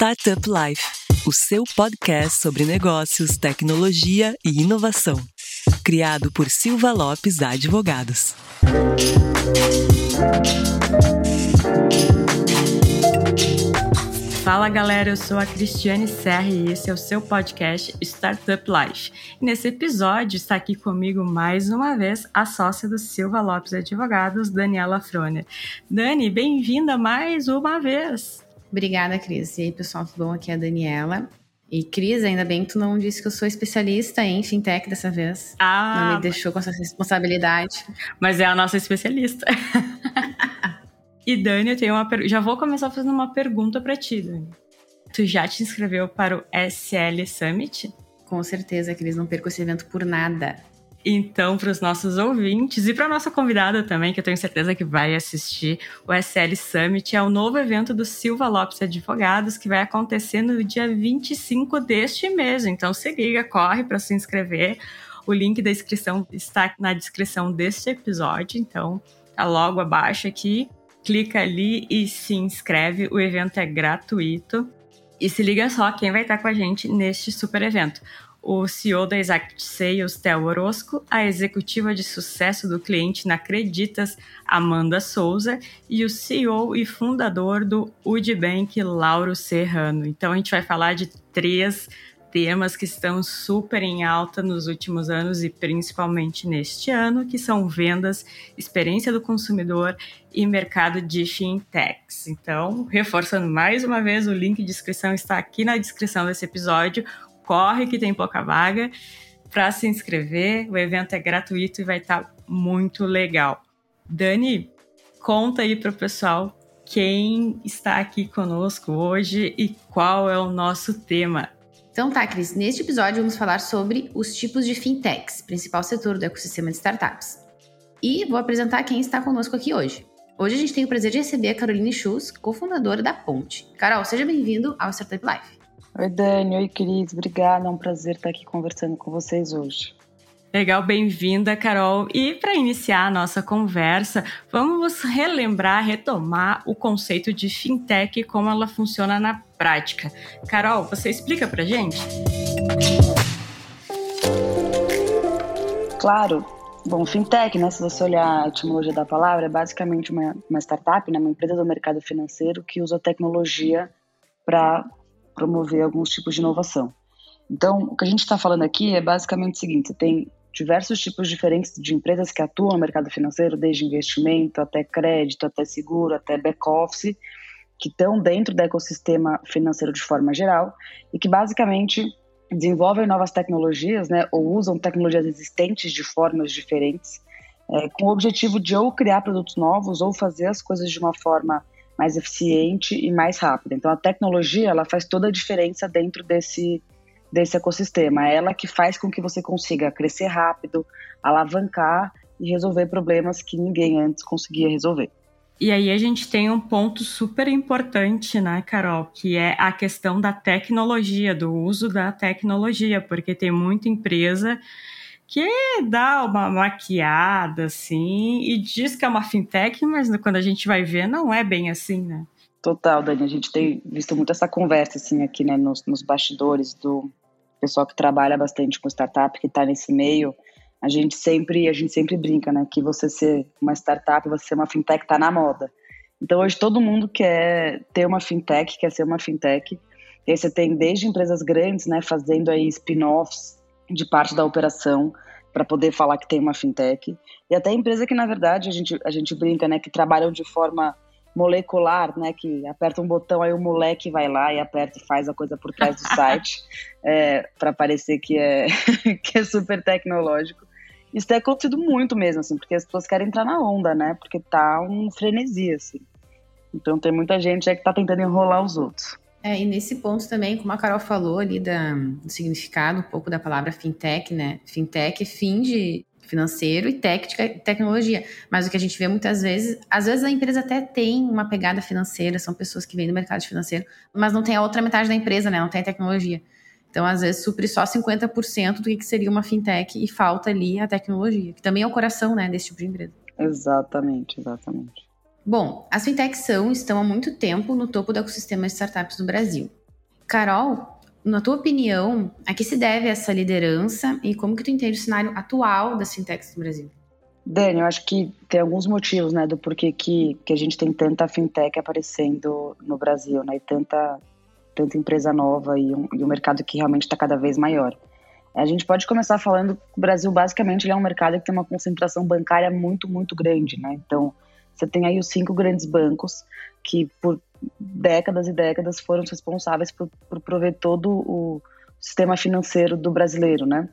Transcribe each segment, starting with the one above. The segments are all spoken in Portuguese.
Startup Life, o seu podcast sobre negócios, tecnologia e inovação. Criado por Silva Lopes Advogados. Fala galera, eu sou a Cristiane Serra e esse é o seu podcast Startup Life. E nesse episódio está aqui comigo mais uma vez a sócia do Silva Lopes Advogados, Daniela Froner. Dani, bem-vinda mais uma vez. Obrigada, Cris. E aí, pessoal, tudo bom? Aqui é a Daniela. E, Cris, ainda bem que tu não disse que eu sou especialista em fintech dessa vez. Ah, não me deixou com essa responsabilidade. Mas é a nossa especialista. e, Dani, eu tenho uma per... já vou começar fazendo uma pergunta para ti, Dani. Tu já te inscreveu para o SL Summit? Com certeza, Cris. Não perco esse evento por nada. Então, para os nossos ouvintes e para a nossa convidada também, que eu tenho certeza que vai assistir, o SL Summit é o novo evento do Silva Lopes Advogados que vai acontecer no dia 25 deste mês. Então, se liga, corre para se inscrever. O link da inscrição está na descrição deste episódio, então tá logo abaixo aqui. Clica ali e se inscreve. O evento é gratuito. E se liga só quem vai estar com a gente neste super evento o CEO da Exact Sales, Theo Orozco, a executiva de sucesso do cliente na Creditas, Amanda Souza, e o CEO e fundador do Udbank, Lauro Serrano. Então a gente vai falar de três temas que estão super em alta nos últimos anos e principalmente neste ano, que são vendas, experiência do consumidor e mercado de fintechs. Então, reforçando mais uma vez, o link de inscrição está aqui na descrição desse episódio corre que tem pouca vaga para se inscrever. O evento é gratuito e vai estar tá muito legal. Dani, conta aí para o pessoal quem está aqui conosco hoje e qual é o nosso tema. Então tá, Cris, neste episódio vamos falar sobre os tipos de fintechs, principal setor do ecossistema de startups. E vou apresentar quem está conosco aqui hoje. Hoje a gente tem o prazer de receber a Caroline Schultz, cofundadora da Ponte. Carol, seja bem-vindo ao Startup Life. Oi, Dani. Oi, Cris. Obrigada. É um prazer estar aqui conversando com vocês hoje. Legal, bem-vinda, Carol. E para iniciar a nossa conversa, vamos relembrar, retomar o conceito de fintech e como ela funciona na prática. Carol, você explica para gente? Claro. Bom, fintech, né, se você olhar a etimologia da palavra, é basicamente uma, uma startup, né, uma empresa do mercado financeiro que usa tecnologia para promover alguns tipos de inovação. Então, o que a gente está falando aqui é basicamente o seguinte: você tem diversos tipos diferentes de empresas que atuam no mercado financeiro, desde investimento até crédito, até seguro, até back-office, que estão dentro do ecossistema financeiro de forma geral e que basicamente desenvolvem novas tecnologias, né, ou usam tecnologias existentes de formas diferentes, é, com o objetivo de ou criar produtos novos ou fazer as coisas de uma forma mais eficiente e mais rápida. Então a tecnologia ela faz toda a diferença dentro desse desse ecossistema. É ela que faz com que você consiga crescer rápido, alavancar e resolver problemas que ninguém antes conseguia resolver. E aí a gente tem um ponto super importante, né, Carol, que é a questão da tecnologia, do uso da tecnologia, porque tem muita empresa que dá uma maquiada, assim, e diz que é uma fintech, mas quando a gente vai ver, não é bem assim, né? Total, Dani. A gente tem visto muito essa conversa, assim, aqui, né, nos, nos bastidores do pessoal que trabalha bastante com startup, que está nesse meio. A gente sempre, a gente sempre brinca, né, que você ser uma startup, você ser uma fintech, está na moda. Então, hoje todo mundo quer ter uma fintech, quer ser uma fintech. E aí você tem desde empresas grandes, né, fazendo aí spin-offs de parte da operação para poder falar que tem uma fintech. E até empresa que, na verdade, a gente, a gente brinca, né, que trabalham de forma molecular, né, que aperta um botão, aí o moleque vai lá e aperta e faz a coisa por trás do site, é, para parecer que é, que é super tecnológico. Isso tem acontecido muito mesmo, assim, porque as pessoas querem entrar na onda, né, porque tá um frenesi, assim. Então tem muita gente é que tá tentando enrolar os outros. É, e nesse ponto também, como a Carol falou ali da, do significado um pouco da palavra fintech, né? Fintech é fim de financeiro e tech, tecnologia. Mas o que a gente vê muitas vezes, às vezes a empresa até tem uma pegada financeira, são pessoas que vêm do mercado financeiro, mas não tem a outra metade da empresa, né? Não tem tecnologia. Então, às vezes, supre só 50% do que seria uma fintech e falta ali a tecnologia, que também é o coração, né, desse tipo de empresa. Exatamente, exatamente. Bom, as fintechs são, estão há muito tempo no topo do ecossistema de startups no Brasil. Carol, na tua opinião, a que se deve essa liderança e como que tu entende o cenário atual das fintechs no Brasil? Dani, eu acho que tem alguns motivos, né, do porquê que, que a gente tem tanta fintech aparecendo no Brasil, né, e tanta, tanta empresa nova e um, e um mercado que realmente está cada vez maior. A gente pode começar falando que o Brasil, basicamente, é um mercado que tem uma concentração bancária muito, muito grande, né, então você tem aí os cinco grandes bancos que, por décadas e décadas, foram responsáveis por, por prover todo o sistema financeiro do brasileiro, né,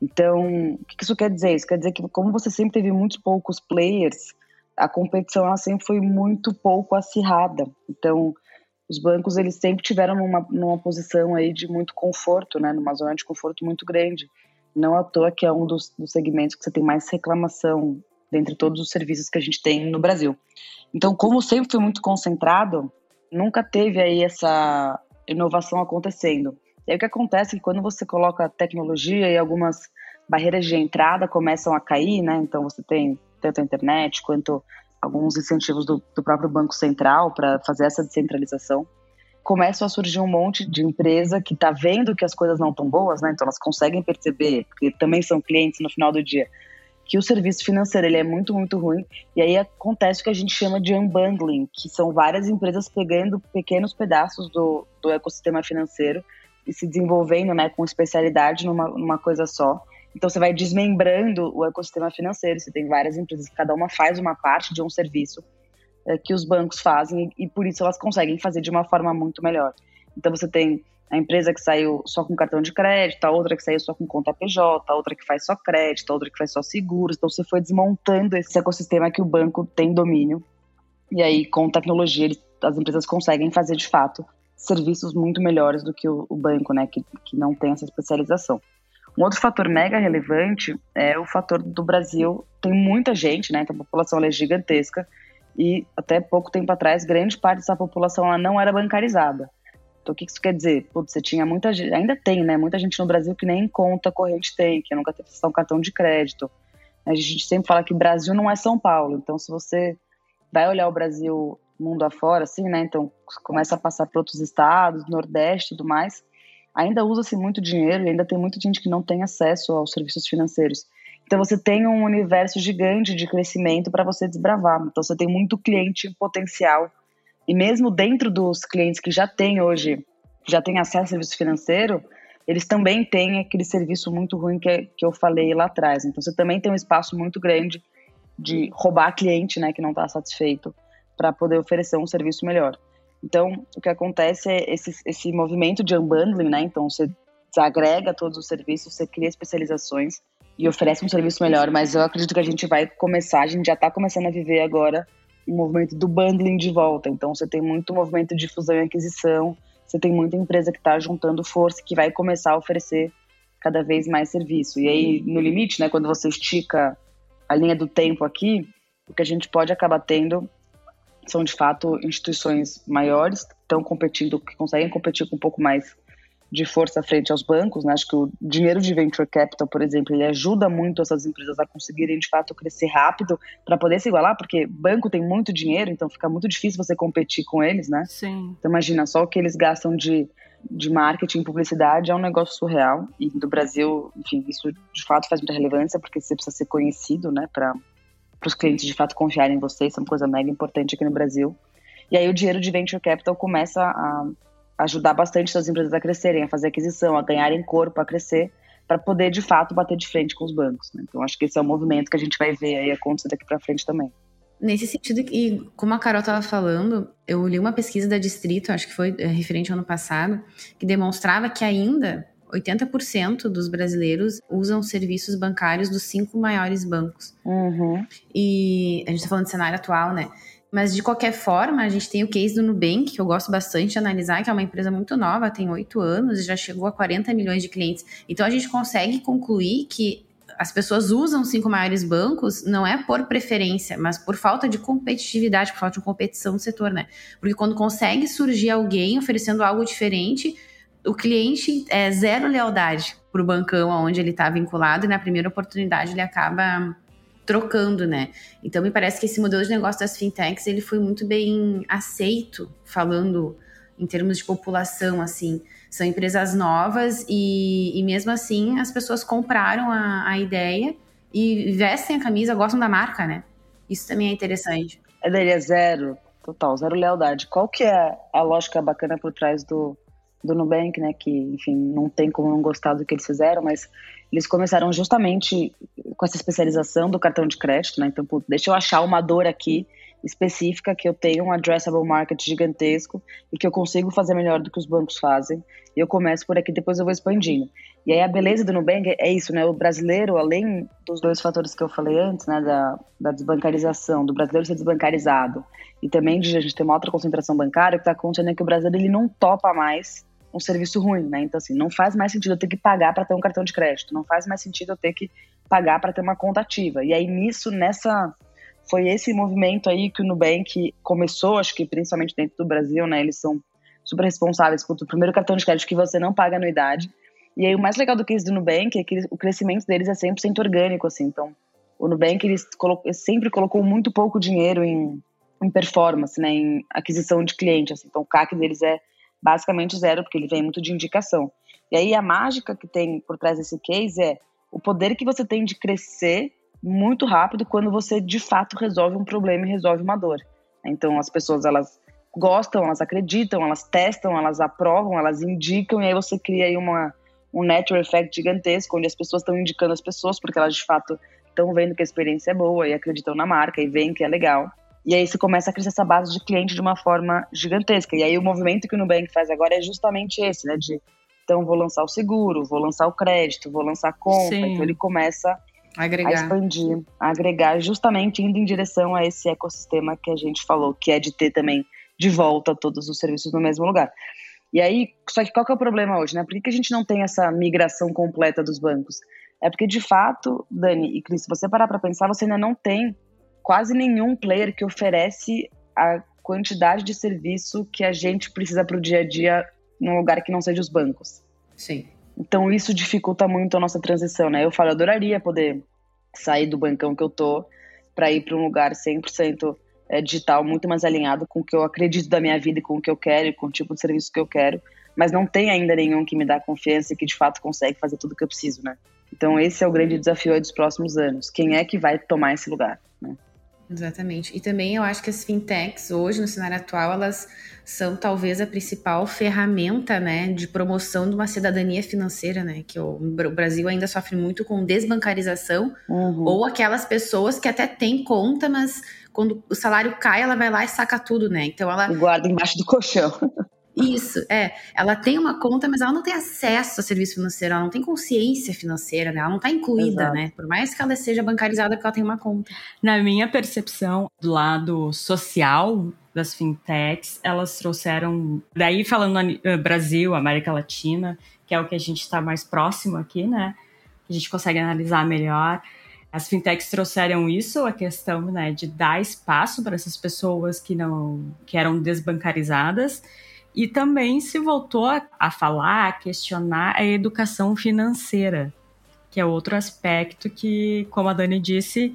então, o que isso quer dizer? Isso quer dizer que, como você sempre teve muitos poucos players, a competição ela sempre foi muito pouco acirrada. Então, os bancos eles sempre tiveram numa, posição aí de muito conforto, né, numa zona de conforto muito grande. Não à toa que é um dos, dos segmentos que você tem mais reclamação dentre todos os serviços que a gente tem no Brasil. Então, como sempre foi muito concentrado, nunca teve aí essa inovação acontecendo. E aí o que acontece é que quando você coloca tecnologia e algumas barreiras de entrada começam a cair, né? Então você tem tanto a internet quanto alguns incentivos do, do próprio Banco Central para fazer essa descentralização. Começam a surgir um monte de empresa que está vendo que as coisas não estão boas, né? Então elas conseguem perceber, porque também são clientes no final do dia, que o serviço financeiro ele é muito, muito ruim. E aí acontece o que a gente chama de unbundling, que são várias empresas pegando pequenos pedaços do, do ecossistema financeiro e se desenvolvendo né, com especialidade numa, numa coisa só. Então você vai desmembrando o ecossistema financeiro. Você tem várias empresas cada uma faz uma parte de um serviço é, que os bancos fazem e, e, por isso elas conseguem fazer de uma forma muito melhor. Então você tem a empresa que saiu só com cartão de crédito, a outra que saiu só com conta PJ, a outra que faz só crédito, a outra que faz só seguros. Então você foi desmontando esse ecossistema que o banco tem domínio. E aí com tecnologia as empresas conseguem fazer de fato serviços muito melhores do que o, o banco, né, que, que não tem essa especialização. Um outro fator mega relevante é o fator do Brasil tem muita gente, né, então a população é gigantesca e até pouco tempo atrás grande parte dessa população ela não era bancarizada. O que isso quer dizer? Putz, você tinha muita gente, ainda tem, né, muita gente no Brasil que nem conta corrente tem, que nunca teve um cartão de crédito. A gente sempre fala que Brasil não é São Paulo, então se você vai olhar o Brasil mundo afora, assim, né? Então começa a passar para outros estados, Nordeste e tudo mais. Ainda usa-se muito dinheiro e ainda tem muita gente que não tem acesso aos serviços financeiros. Então você tem um universo gigante de crescimento para você desbravar. Então você tem muito cliente potencial. E mesmo dentro dos clientes que já têm hoje, já têm acesso ao serviço financeiro, eles também têm aquele serviço muito ruim que, que eu falei lá atrás. Então você também tem um espaço muito grande de roubar cliente, né, que não está satisfeito para poder oferecer um serviço melhor. Então, o que acontece é esse, esse movimento de unbundling, né? Então, você desagrega todos os serviços, você cria especializações e oferece um serviço melhor, mas eu acredito que a gente vai começar, a gente já está começando a viver agora o movimento do bundling de volta. Então, você tem muito movimento de fusão e aquisição, você tem muita empresa que está juntando força, que vai começar a oferecer cada vez mais serviço. E aí, no limite, né, quando você estica a linha do tempo aqui, o que a gente pode acabar tendo são de fato instituições maiores, estão competindo, que conseguem competir com um pouco mais de força frente aos bancos, né? Acho que o dinheiro de venture capital, por exemplo, ele ajuda muito essas empresas a conseguirem de fato crescer rápido para poder se igualar, porque banco tem muito dinheiro, então fica muito difícil você competir com eles, né? Sim. Então imagina só o que eles gastam de de marketing, publicidade é um negócio surreal e do Brasil, enfim, isso de fato faz muita relevância porque você precisa ser conhecido, né, para os clientes de fato confiarem em você, isso é uma coisa mega importante aqui no Brasil. E aí o dinheiro de venture capital começa a ajudar bastante essas empresas a crescerem, a fazer aquisição, a ganharem corpo, a crescer, para poder de fato bater de frente com os bancos. Né? Então acho que esse é o movimento que a gente vai ver aí acontecer daqui para frente também. Nesse sentido, e como a Carol estava falando, eu li uma pesquisa da Distrito, acho que foi é, referente ao ano passado, que demonstrava que ainda 80% dos brasileiros usam serviços bancários dos cinco maiores bancos. Uhum. E a gente está falando de cenário atual, né? Mas de qualquer forma, a gente tem o case do Nubank, que eu gosto bastante de analisar, que é uma empresa muito nova, tem oito anos e já chegou a 40 milhões de clientes. Então a gente consegue concluir que as pessoas usam os cinco maiores bancos não é por preferência, mas por falta de competitividade, por falta de competição no setor, né? Porque quando consegue surgir alguém oferecendo algo diferente, o cliente é zero lealdade para o bancão onde ele está vinculado e na primeira oportunidade ele acaba trocando, né? Então me parece que esse modelo de negócio das fintechs ele foi muito bem aceito, falando em termos de população, assim. São empresas novas e, e mesmo assim as pessoas compraram a, a ideia e vestem a camisa, gostam da marca, né? Isso também é interessante. É dele, é zero, total, zero lealdade. Qual que é a lógica bacana por trás do, do Nubank, né? Que, enfim, não tem como não gostar do que eles fizeram, mas eles começaram justamente com essa especialização do cartão de crédito, né? Então, pô, deixa eu achar uma dor aqui específica que eu tenho um addressable market gigantesco e que eu consigo fazer melhor do que os bancos fazem. E eu começo por aqui, depois eu vou expandindo. E aí a beleza do Nubank é isso, né? O brasileiro, além dos dois fatores que eu falei antes, né? Da, da desbancarização, do brasileiro ser desbancarizado e também de a gente ter uma alta concentração bancária, o que está acontecendo é que o brasileiro ele não topa mais um serviço ruim, né? Então, assim, não faz mais sentido eu ter que pagar para ter um cartão de crédito, não faz mais sentido eu ter que pagar para ter uma conta ativa. E aí, nisso, nessa. Foi esse movimento aí que o Nubank começou, acho que principalmente dentro do Brasil, né? Eles são super responsáveis por o primeiro cartão de crédito que você não paga anuidade. E aí, o mais legal do que isso do Nubank é que o crescimento deles é 100% orgânico, assim. Então, o Nubank eles colocou, sempre colocou muito pouco dinheiro em, em performance, né? Em aquisição de cliente, assim. Então, o CAC deles é basicamente zero, porque ele vem muito de indicação. E aí a mágica que tem por trás desse case é o poder que você tem de crescer muito rápido quando você de fato resolve um problema e resolve uma dor. Então as pessoas elas gostam, elas acreditam, elas testam, elas aprovam, elas indicam e aí você cria aí uma um network effect gigantesco onde as pessoas estão indicando as pessoas porque elas de fato estão vendo que a experiência é boa e acreditam na marca e veem que é legal. E aí você começa a crescer essa base de cliente de uma forma gigantesca. E aí o movimento que o Nubank faz agora é justamente esse, né? De então vou lançar o seguro, vou lançar o crédito, vou lançar a conta. Sim. Então ele começa agregar. a expandir, a agregar, justamente indo em direção a esse ecossistema que a gente falou, que é de ter também de volta todos os serviços no mesmo lugar. E aí, só que qual que é o problema hoje, né? Por que, que a gente não tem essa migração completa dos bancos? É porque, de fato, Dani e Cris, se você parar para pensar, você ainda não tem quase nenhum player que oferece a quantidade de serviço que a gente precisa para o dia a dia num lugar que não seja os bancos. Sim. Então isso dificulta muito a nossa transição, né? Eu falo, eu adoraria poder sair do bancão que eu tô para ir para um lugar 100% é, digital, muito mais alinhado com o que eu acredito da minha vida e com o que eu quero e com o tipo de serviço que eu quero, mas não tem ainda nenhum que me dá confiança e que de fato consegue fazer tudo o que eu preciso, né? Então esse é o grande desafio dos próximos anos. Quem é que vai tomar esse lugar, né? Exatamente. E também eu acho que as fintechs hoje, no cenário atual, elas são talvez a principal ferramenta, né, de promoção de uma cidadania financeira, né, que o, Brasil ainda sofre muito com desbancarização, uhum. ou aquelas pessoas que até têm conta, mas quando o salário cai, ela vai lá e saca tudo, né? Então ela guarda embaixo do colchão. Isso, é. Ela tem uma conta, mas ela não tem acesso a serviço financeiro, ela não tem consciência financeira, né? Ela não está incluída, Exato. né? Por mais que ela seja bancarizada, porque ela tem uma conta. Na minha percepção, do lado social das fintechs, elas trouxeram. Daí, falando no eh, Brasil, América Latina, que é o que a gente está mais próximo aqui, né? Que a gente consegue analisar melhor. As fintechs trouxeram isso, a questão né, de dar espaço para essas pessoas que não que eram desbancarizadas e também se voltou a, falar, a questionar a educação financeira, que é outro aspecto que, como a Dani disse,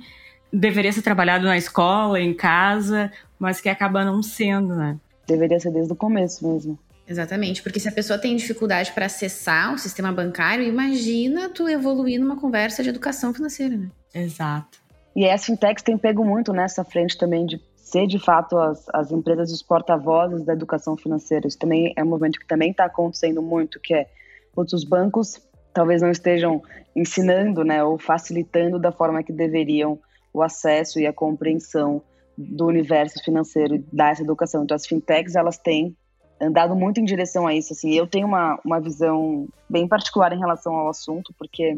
deveria ser trabalhado na escola, em casa, mas que acaba não sendo, né? Deveria ser desde o começo mesmo. Exatamente, porque se a pessoa tem dificuldade para acessar o sistema bancário, imagina tu evoluir numa conversa de educação financeira, né? Exato. E as fintechs têm pego muito nessa frente também de ser de fato as, as empresas os porta-vozes da educação financeira. Isso também é um movimento que também está acontecendo muito, que é os bancos talvez não estejam ensinando, né, ou facilitando da forma que deveriam o acesso e a compreensão do universo financeiro dessa educação. Então as fintechs elas têm andado muito em direção a isso. Assim, eu tenho uma, uma visão bem particular em relação ao assunto, porque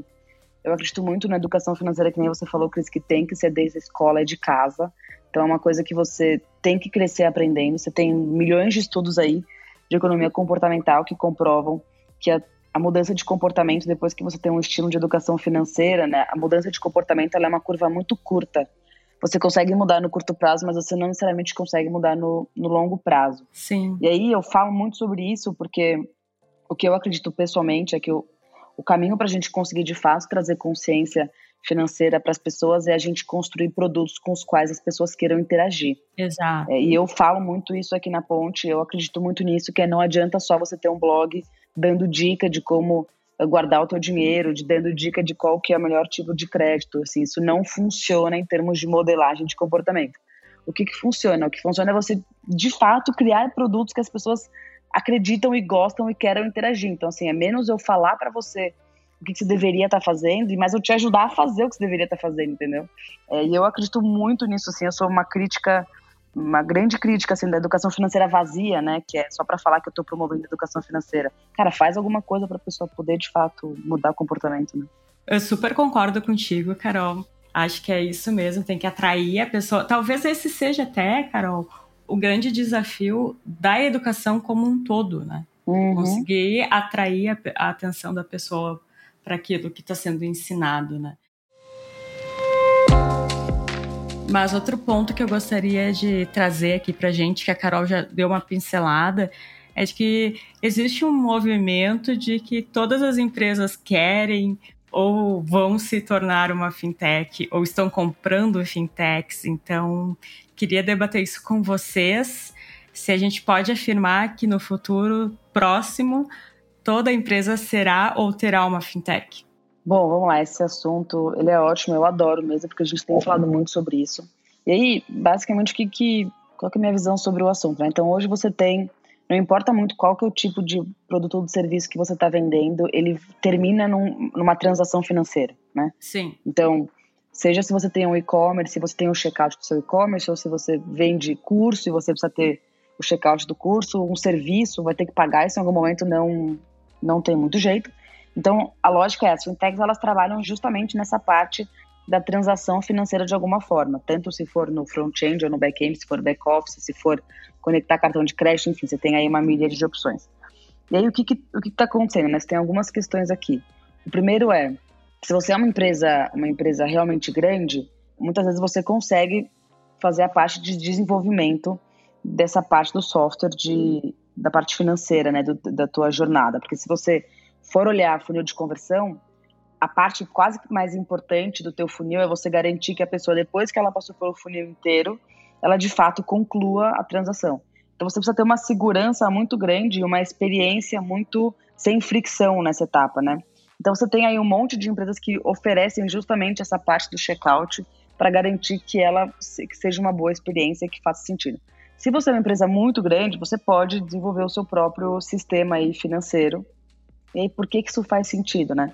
eu acredito muito na educação financeira, que nem você falou, Cris, que tem que ser desde a escola e de casa. Então é uma coisa que você tem que crescer aprendendo. Você tem milhões de estudos aí de economia comportamental que comprovam que a, a mudança de comportamento depois que você tem um estilo de educação financeira, né? A mudança de comportamento é uma curva muito curta. Você consegue mudar no curto prazo, mas você não necessariamente consegue mudar no, no longo prazo. Sim. E aí eu falo muito sobre isso porque o que eu acredito pessoalmente é que o, o caminho para a gente conseguir de fato trazer consciência financeira para as pessoas é a gente construir produtos com os quais as pessoas queiram interagir. Exato. É, e eu falo muito isso aqui na Ponte, eu acredito muito nisso, que não adianta só você ter um blog dando dica de como guardar o teu dinheiro, de dando dica de qual que é o melhor tipo de crédito, assim, isso não funciona em termos de modelagem de comportamento. O que que funciona? O que funciona é você, de fato, criar produtos que as pessoas acreditam e gostam e querem interagir. Então, assim, é menos eu falar para você o que, você deveria estar tá fazendo, mas eu te ajudar a fazer o que você deveria estar tá fazendo, entendeu? É, e eu acredito muito nisso, assim, eu sou uma crítica, uma grande crítica, assim, da educação financeira vazia, né, que é só para falar que eu estou promovendo educação financeira. Cara, faz alguma coisa para a pessoa poder, de fato, mudar o comportamento, né? Eu super concordo contigo, Carol. Acho que é isso mesmo, tem que atrair a pessoa. Talvez esse seja até, Carol, o grande desafio da educação como um todo, né? Uhum. Conseguir atrair a, a atenção da pessoa para aquilo que está sendo ensinado, né? Mas outro ponto que eu gostaria de trazer aqui para gente, que a Carol já deu uma pincelada, é de que existe um movimento de que todas as empresas querem ou vão se tornar uma fintech ou estão comprando fintechs. Então, queria debater isso com vocês. Se a gente pode afirmar que no futuro próximo toda empresa será ou terá uma fintech? Bom, vamos lá, esse assunto, ele é ótimo, eu adoro mesmo, porque a gente tem falado muito sobre isso. E aí, basicamente, que, que qual que é a minha visão sobre o assunto? Né? Então, hoje você tem, não importa muito qual que é o tipo de produto ou de serviço que você está vendendo, ele termina num, numa transação financeira, né? Sim. Então, seja se você tem um e-commerce, se você tem um checkout do seu e-commerce, ou se você vende curso e você precisa ter o checkout do curso, um serviço, vai ter que pagar isso em algum momento, não não tem muito jeito. Então, a lógica é, as fintechs elas trabalham justamente nessa parte da transação financeira de alguma forma, tanto se for no front-end ou no back-end, se for back-office, se for conectar cartão de crédito, enfim, você tem aí uma milha de opções. E aí, o que está que, que tá acontecendo? Né? Você tem algumas questões aqui. O primeiro é, se você é uma empresa, uma empresa realmente grande, muitas vezes você consegue fazer a parte de desenvolvimento dessa parte do software de, da parte financeira, né, do, da tua jornada. Porque se você for olhar funil de conversão, a parte quase mais importante do teu funil é você garantir que a pessoa, depois que ela passou pelo funil inteiro, ela de fato conclua a transação. Então você precisa ter uma segurança muito grande e uma experiência muito sem fricção nessa etapa, né? Então você tem aí um monte de empresas que oferecem justamente essa parte do checkout para garantir que ela que seja uma boa experiência que faça sentido. Se você é uma empresa muito grande, você pode desenvolver o seu próprio sistema aí financeiro. E aí, por que, que isso faz sentido, né?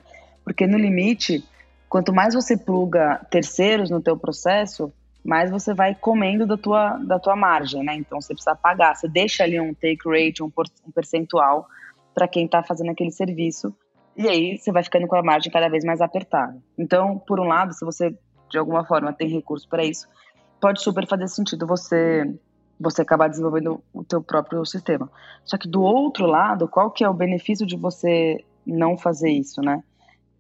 Porque no limite, quanto mais você pluga terceiros no teu processo, mais você vai comendo da tua, da tua margem, né? Então você precisa pagar, você deixa ali um take rate, um, por, um percentual para quem está fazendo aquele serviço, e aí você vai ficando com a margem cada vez mais apertada. Então, por um lado, se você de alguma forma tem recurso para isso, pode super fazer sentido você você acabar desenvolvendo o teu próprio sistema. Só que do outro lado, qual que é o benefício de você não fazer isso, né?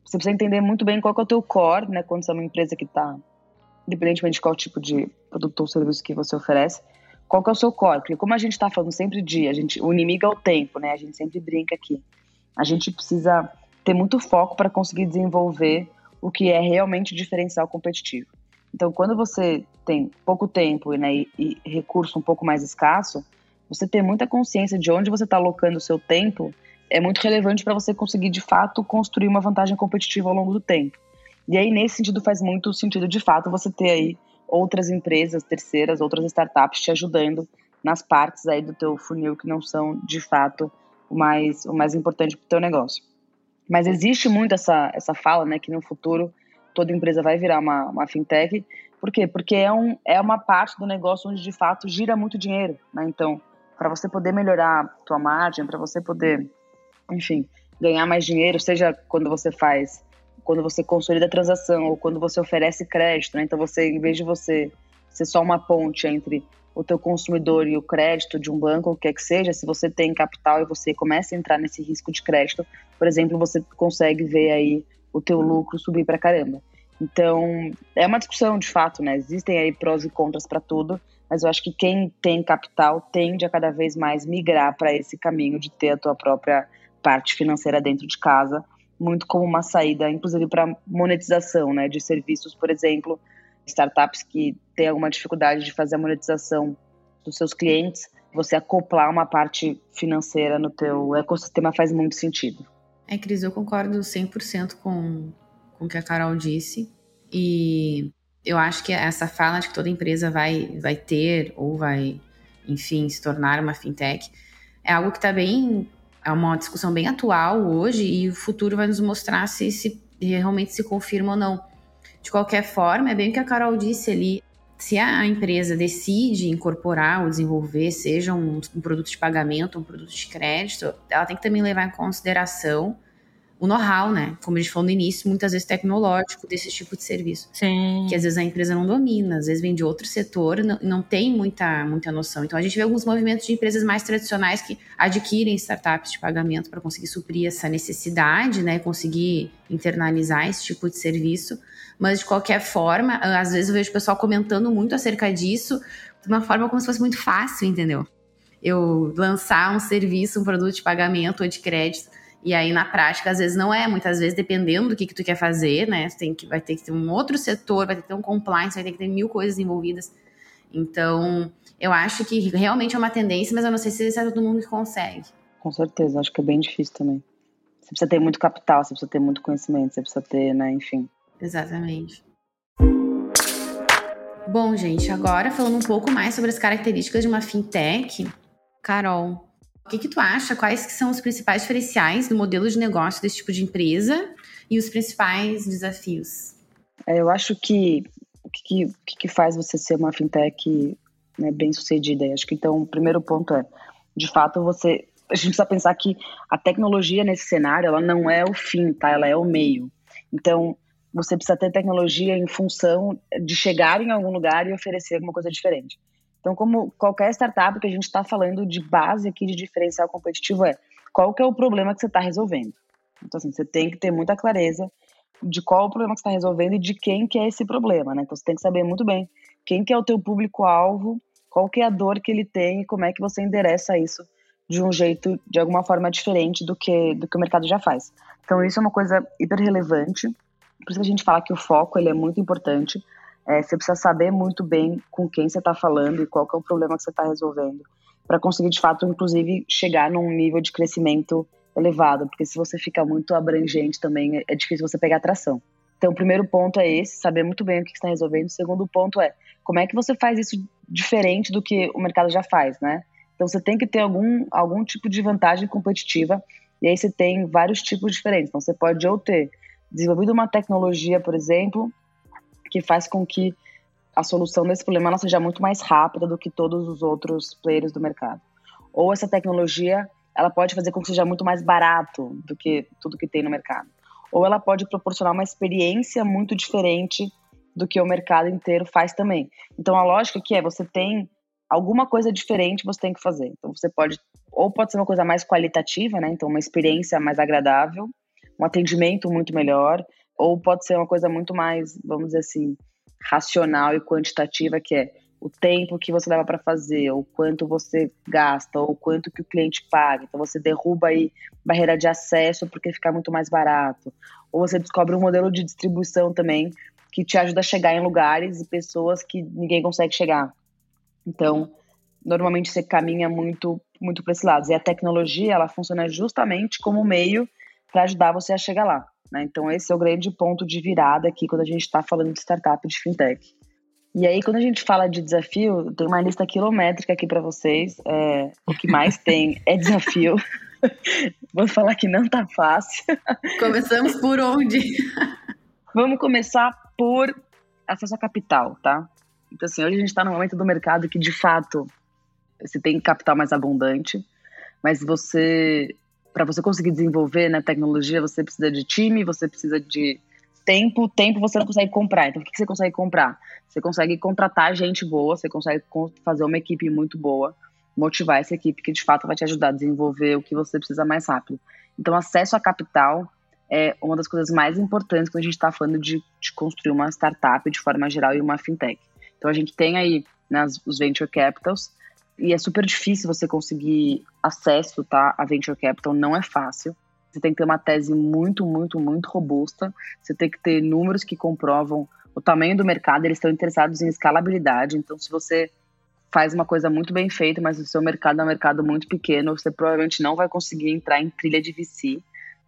Você precisa entender muito bem qual é o teu core, né? Quando você é uma empresa que está, independentemente de qual tipo de produto ou serviço que você oferece, qual é o seu core? Porque como a gente está falando sempre de, a gente, o inimigo é o tempo, né? A gente sempre brinca aqui. A gente precisa ter muito foco para conseguir desenvolver o que é realmente diferencial competitivo. Então, quando você tem pouco tempo né, e, e recurso um pouco mais escasso, você ter muita consciência de onde você está alocando o seu tempo é muito relevante para você conseguir, de fato, construir uma vantagem competitiva ao longo do tempo. E aí, nesse sentido, faz muito sentido, de fato, você ter aí outras empresas terceiras, outras startups te ajudando nas partes aí do teu funil que não são, de fato, o mais, o mais importante para o teu negócio. Mas existe muito essa, essa fala, né, que no futuro toda empresa vai virar uma, uma fintech. Por quê? Porque é, um, é uma parte do negócio onde de fato gira muito dinheiro. Né? Então, para você poder melhorar tua margem, para você poder, enfim, ganhar mais dinheiro, seja quando você faz, quando você consolida a transação ou quando você oferece crédito. Né? Então, você, em vez de você ser só uma ponte entre o teu consumidor e o crédito de um banco, o que quer que seja, se você tem capital e você começa a entrar nesse risco de crédito, por exemplo, você consegue ver aí o teu lucro subir para caramba. Então, é uma discussão de fato, né? Existem aí prós e contras para tudo, mas eu acho que quem tem capital tende a cada vez mais migrar para esse caminho de ter a tua própria parte financeira dentro de casa, muito como uma saída, inclusive para monetização, né, de serviços, por exemplo, startups que têm alguma dificuldade de fazer a monetização dos seus clientes, você acoplar uma parte financeira no teu ecossistema faz muito sentido. É, Cris, eu concordo 100% com, com o que a Carol disse. E eu acho que essa fala de que toda empresa vai, vai ter ou vai, enfim, se tornar uma fintech é algo que está bem. É uma discussão bem atual hoje e o futuro vai nos mostrar se, se realmente se confirma ou não. De qualquer forma, é bem o que a Carol disse ali se a empresa decide incorporar ou desenvolver, seja um, um, produto de pagamento, um produto de crédito, ela tem que também levar em consideração o know-how, né? Como a gente falou no início, muitas vezes tecnológico desse tipo de serviço. Sim. Que às vezes a empresa não domina, às vezes vem de outro setor, não, não tem muita, muita noção. Então a gente vê alguns movimentos de empresas mais tradicionais que adquirem startups de pagamento para conseguir suprir essa necessidade, né? Conseguir internalizar esse tipo de serviço. Mas de qualquer forma, às vezes eu vejo o pessoal comentando muito acerca disso de uma forma como se fosse muito fácil, entendeu? Eu lançar um serviço, um produto de pagamento ou de crédito e aí, na prática, às vezes não é, muitas vezes, dependendo do que, que tu quer fazer, né? Tem que, vai ter que ter um outro setor, vai ter que ter um compliance, vai ter que ter mil coisas envolvidas. Então, eu acho que realmente é uma tendência, mas eu não sei se é todo mundo que consegue. Com certeza, acho que é bem difícil também. Você precisa ter muito capital, você precisa ter muito conhecimento, você precisa ter, né, enfim. Exatamente. Bom, gente, agora falando um pouco mais sobre as características de uma fintech, Carol, o que, que tu acha? Quais que são os principais diferenciais do modelo de negócio desse tipo de empresa e os principais desafios? É, eu acho que o que, que, faz você ser uma fintech né, bem sucedida? acho que então o primeiro ponto é, de fato, você a gente precisa pensar que a tecnologia nesse cenário ela não é o fim, tá? Ela é o meio. Então você precisa ter tecnologia em função de chegar em algum lugar e oferecer alguma coisa diferente. Então, como qualquer startup que a gente está falando de base aqui de diferencial competitivo é qual que é o problema que você está resolvendo. Então, assim, você tem que ter muita clareza de qual o problema que você está resolvendo e de quem que é esse problema, né? Então, você tem que saber muito bem quem que é o teu público-alvo, qual que é a dor que ele tem e como é que você endereça isso de um jeito, de alguma forma diferente do que, do que o mercado já faz. Então, isso é uma coisa hiper relevante. Por isso que a gente fala que o foco ele é muito importante. É, você precisa saber muito bem com quem você está falando e qual é o problema que você está resolvendo, para conseguir, de fato, inclusive, chegar num nível de crescimento elevado, porque se você fica muito abrangente também, é difícil você pegar atração. Então, o primeiro ponto é esse, saber muito bem o que está resolvendo. O segundo ponto é, como é que você faz isso diferente do que o mercado já faz, né? Então, você tem que ter algum, algum tipo de vantagem competitiva, e aí você tem vários tipos diferentes. Então, você pode ou ter desenvolvido uma tecnologia, por exemplo, que faz com que a solução desse problema seja muito mais rápida do que todos os outros players do mercado. Ou essa tecnologia ela pode fazer com que seja muito mais barato do que tudo que tem no mercado. Ou ela pode proporcionar uma experiência muito diferente do que o mercado inteiro faz também. Então a lógica aqui é você tem alguma coisa diferente você tem que fazer. Então você pode ou pode ser uma coisa mais qualitativa, né? Então uma experiência mais agradável, um atendimento muito melhor, ou pode ser uma coisa muito mais, vamos dizer assim, racional e quantitativa, que é o tempo que você leva para fazer, ou quanto você gasta, ou quanto que o cliente paga. Então você derruba aí barreira de acesso porque fica muito mais barato. Ou você descobre um modelo de distribuição também que te ajuda a chegar em lugares e pessoas que ninguém consegue chegar. Então, normalmente você caminha muito muito para esse lado. E a tecnologia, ela funciona justamente como meio para ajudar você a chegar lá. Né? Então, esse é o grande ponto de virada aqui quando a gente está falando de startup de fintech. E aí, quando a gente fala de desafio, tem uma lista quilométrica aqui para vocês. É, o que mais tem é desafio. Vou falar que não tá fácil. Começamos por onde? Vamos começar por acesso a capital, tá? Então, assim, hoje a gente está no momento do mercado que, de fato, você tem capital mais abundante, mas você para você conseguir desenvolver na né, tecnologia, você precisa de time, você precisa de tempo. Tempo você não consegue comprar. Então, o que você consegue comprar? Você consegue contratar gente boa, você consegue fazer uma equipe muito boa, motivar essa equipe que de fato vai te ajudar a desenvolver o que você precisa mais rápido. Então, acesso a capital é uma das coisas mais importantes quando a gente está falando de, de, construir uma startup de forma geral e uma fintech. Então, a gente tem aí né, os venture capitals, e é super difícil você conseguir acesso tá, a venture capital, não é fácil. Você tem que ter uma tese muito, muito, muito robusta. Você tem que ter números que comprovam o tamanho do mercado. Eles estão interessados em escalabilidade. Então, se você faz uma coisa muito bem feita, mas o seu mercado é um mercado muito pequeno, você provavelmente não vai conseguir entrar em trilha de VC,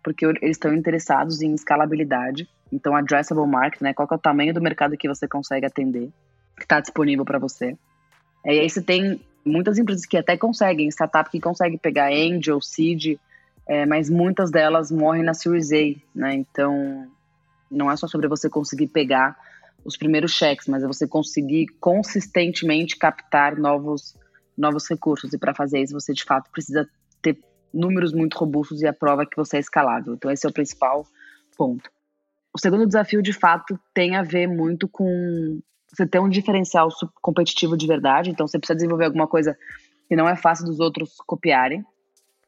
porque eles estão interessados em escalabilidade. Então, addressable market, né? Qual é o tamanho do mercado que você consegue atender, que está disponível para você. E aí você tem muitas empresas que até conseguem, startup que consegue pegar angel, seed, é, mas muitas delas morrem na Series A, né? Então, não é só sobre você conseguir pegar os primeiros cheques, mas é você conseguir consistentemente captar novos, novos recursos. E para fazer isso, você de fato precisa ter números muito robustos e a prova que você é escalável. Então, esse é o principal ponto. O segundo desafio, de fato, tem a ver muito com você ter um diferencial competitivo de verdade. Então, você precisa desenvolver alguma coisa que não é fácil dos outros copiarem.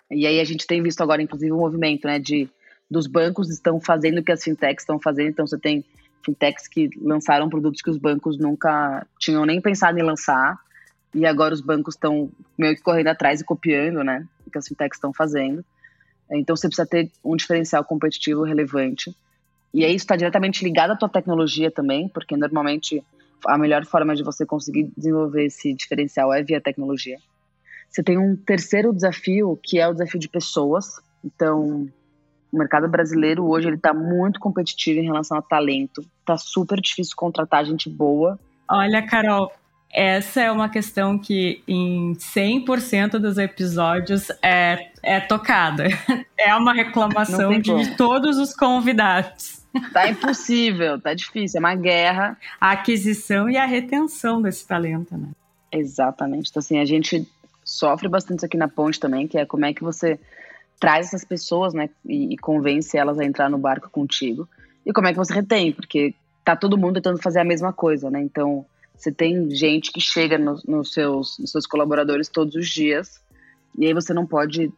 E aí a gente tem visto agora, inclusive, um movimento, né, de dos bancos estão fazendo o que as fintechs estão fazendo. Então, você tem fintechs que lançaram produtos que os bancos nunca tinham nem pensado em lançar. E agora os bancos estão meio que correndo atrás e copiando, né? O que as fintechs estão fazendo. Então você precisa ter um diferencial competitivo relevante. E aí isso está diretamente ligado à tua tecnologia também, porque normalmente a melhor forma de você conseguir desenvolver esse diferencial é via tecnologia. Você tem um terceiro desafio, que é o desafio de pessoas. Então, o mercado brasileiro hoje ele está muito competitivo em relação a talento. Tá super difícil contratar gente boa. Olha, Carol, essa é uma questão que em 100% dos episódios é, é tocada. É uma reclamação de todos os convidados. Tá impossível, tá difícil, é uma guerra. A aquisição e a retenção desse talento, né? Exatamente. Então, assim, a gente sofre bastante isso aqui na ponte também, que é como é que você traz essas pessoas, né, e, e, convence elas a entrar no barco contigo. E como é que você retém? Porque tá todo mundo tentando fazer a mesma coisa, né? Então, você tem gente que chega no, nos, seus, nos seus colaboradores todos os dias, e aí você não pode estar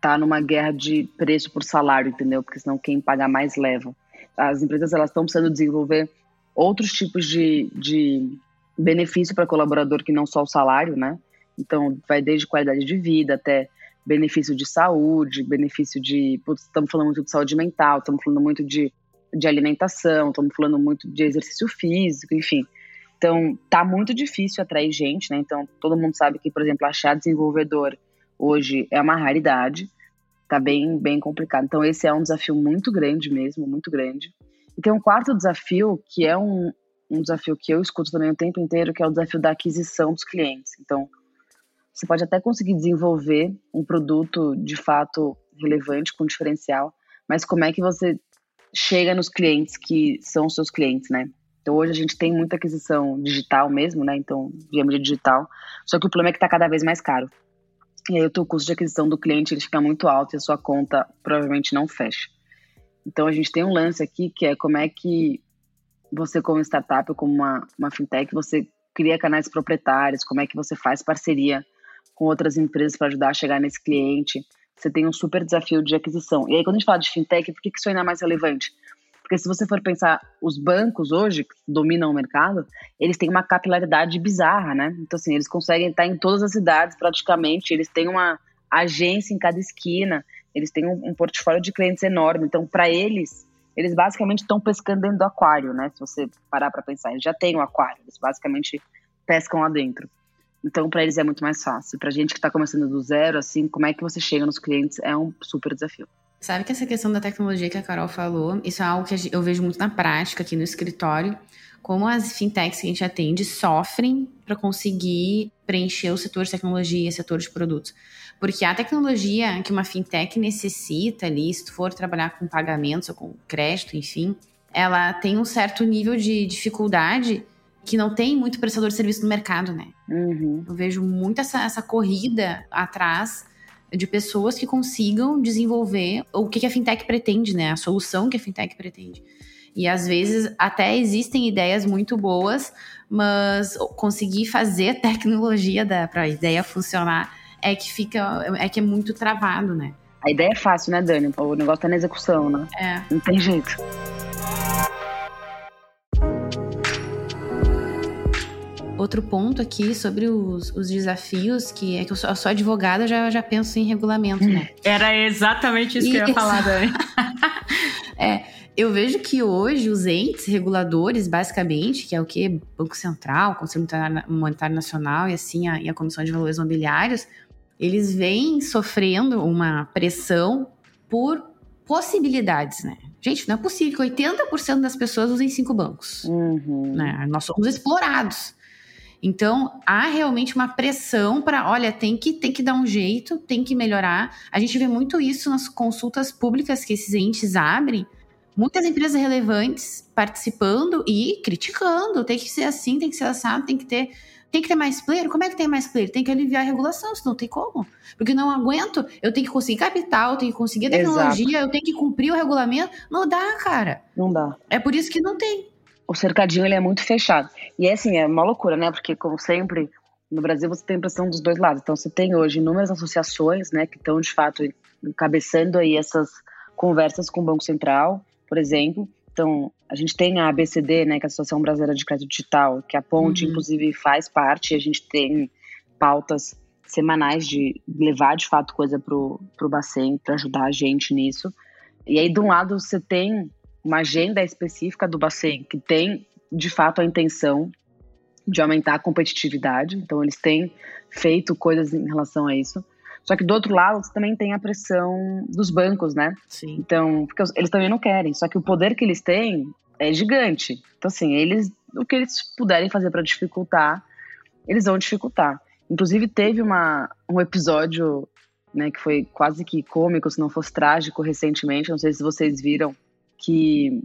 tá numa guerra de preço por salário, entendeu? Porque senão quem paga mais leva. As empresas elas estão precisando desenvolver outros tipos de, de benefício para colaborador que não só o salário, né? Então, vai desde qualidade de vida até benefício de saúde, benefício de. estamos falando muito de saúde mental, estamos falando muito de, de alimentação, estamos falando muito de exercício físico, enfim. Então, tá muito difícil atrair gente, né? Então, todo mundo sabe que, por exemplo, achar desenvolvedor hoje é uma raridade, tá bem, bem complicado. Então, esse é um desafio muito grande mesmo, muito grande. E tem um quarto desafio, que é um, um desafio que eu escuto também o tempo inteiro, que é o desafio da aquisição dos clientes. Então, você pode até conseguir desenvolver um produto de fato relevante, com diferencial, mas como é que você chega nos clientes que são os seus clientes, né? Então hoje a gente tem muita aquisição digital mesmo, né? Então, via mídia digital. Só que o problema é que está cada vez mais caro. E aí o teu custo de aquisição do cliente ele fica muito alto e a sua conta provavelmente não fecha. Então a gente tem um lance aqui que é como é que você como startup ou como uma, uma fintech, você cria canais proprietários, como é que você faz parceria com outras empresas para ajudar a chegar nesse cliente. Você tem um super desafio de aquisição. E aí, quando a gente fala de fintech, por que isso é ainda mais relevante? Porque se você for pensar, os bancos hoje, que dominam o mercado, eles têm uma capilaridade bizarra, né? Então, assim, eles conseguem estar em todas as cidades praticamente, eles têm uma agência em cada esquina, eles têm um, um portfólio de clientes enorme. Então, para eles, eles basicamente estão pescando dentro do aquário, né? Se você parar para pensar, eles já têm o um aquário, eles basicamente pescam lá dentro. Então, para eles é muito mais fácil. Para gente que está começando do zero, assim, como é que você chega nos clientes é um super desafio. Sabe que essa questão da tecnologia que a Carol falou, isso é algo que eu vejo muito na prática aqui no escritório. Como as fintechs que a gente atende sofrem para conseguir preencher o setor de tecnologia, setor de produtos. Porque a tecnologia que uma fintech necessita ali, se tu for trabalhar com pagamentos ou com crédito, enfim, ela tem um certo nível de dificuldade que não tem muito prestador de serviço no mercado, né? Uhum. Eu vejo muito essa, essa corrida atrás de pessoas que consigam desenvolver o que a fintech pretende, né? A solução que a fintech pretende. E às vezes até existem ideias muito boas, mas conseguir fazer a tecnologia para a ideia funcionar é que fica é que é muito travado, né? A ideia é fácil, né, Dani? O negócio tá na execução, né? É. Não tem jeito. Outro ponto aqui sobre os, os desafios, que é que eu sou, eu sou advogada, já, já penso em regulamento, né? Era exatamente isso, isso. que eu ia falar, Dani. é, eu vejo que hoje os entes reguladores, basicamente, que é o que? Banco Central, Conselho Monetário Nacional e assim a, e a Comissão de Valores Mobiliários, eles vêm sofrendo uma pressão por possibilidades, né? Gente, não é possível que 80% das pessoas usem cinco bancos. Uhum. Né? Nós somos explorados. Então, há realmente uma pressão para, olha, tem que, tem que dar um jeito, tem que melhorar. A gente vê muito isso nas consultas públicas que esses entes abrem. Muitas empresas relevantes participando e criticando. Tem que ser assim, tem que ser assado, tem que ter tem que ter mais player? Como é que tem mais player? Tem que aliviar a regulação, senão não tem como. Porque não aguento, eu tenho que conseguir capital, eu tenho que conseguir tecnologia, Exato. eu tenho que cumprir o regulamento. Não dá, cara. Não dá. É por isso que não tem. O cercadinho ele é muito fechado. E é assim, é uma loucura, né? Porque, como sempre, no Brasil você tem pressão dos dois lados. Então você tem hoje inúmeras associações, né, que estão de fato encabeçando aí essas conversas com o Banco Central, por exemplo, então, a gente tem a ABCD, né, que é a Associação Brasileira de Crédito Digital, que a Ponte, uhum. inclusive, faz parte, a gente tem pautas semanais de levar, de fato, coisa pro, pro Bacen, para ajudar a gente nisso. E aí, de um lado, você tem uma agenda específica do Bacen, que tem, de fato, a intenção de aumentar a competitividade, então eles têm feito coisas em relação a isso. Só que do outro lado, você também tem a pressão dos bancos, né? Sim. Então, porque eles também não querem. Só que o poder que eles têm é gigante. Então, assim, eles, o que eles puderem fazer para dificultar, eles vão dificultar. Inclusive, teve uma, um episódio, né, que foi quase que cômico, se não fosse trágico, recentemente. Não sei se vocês viram, que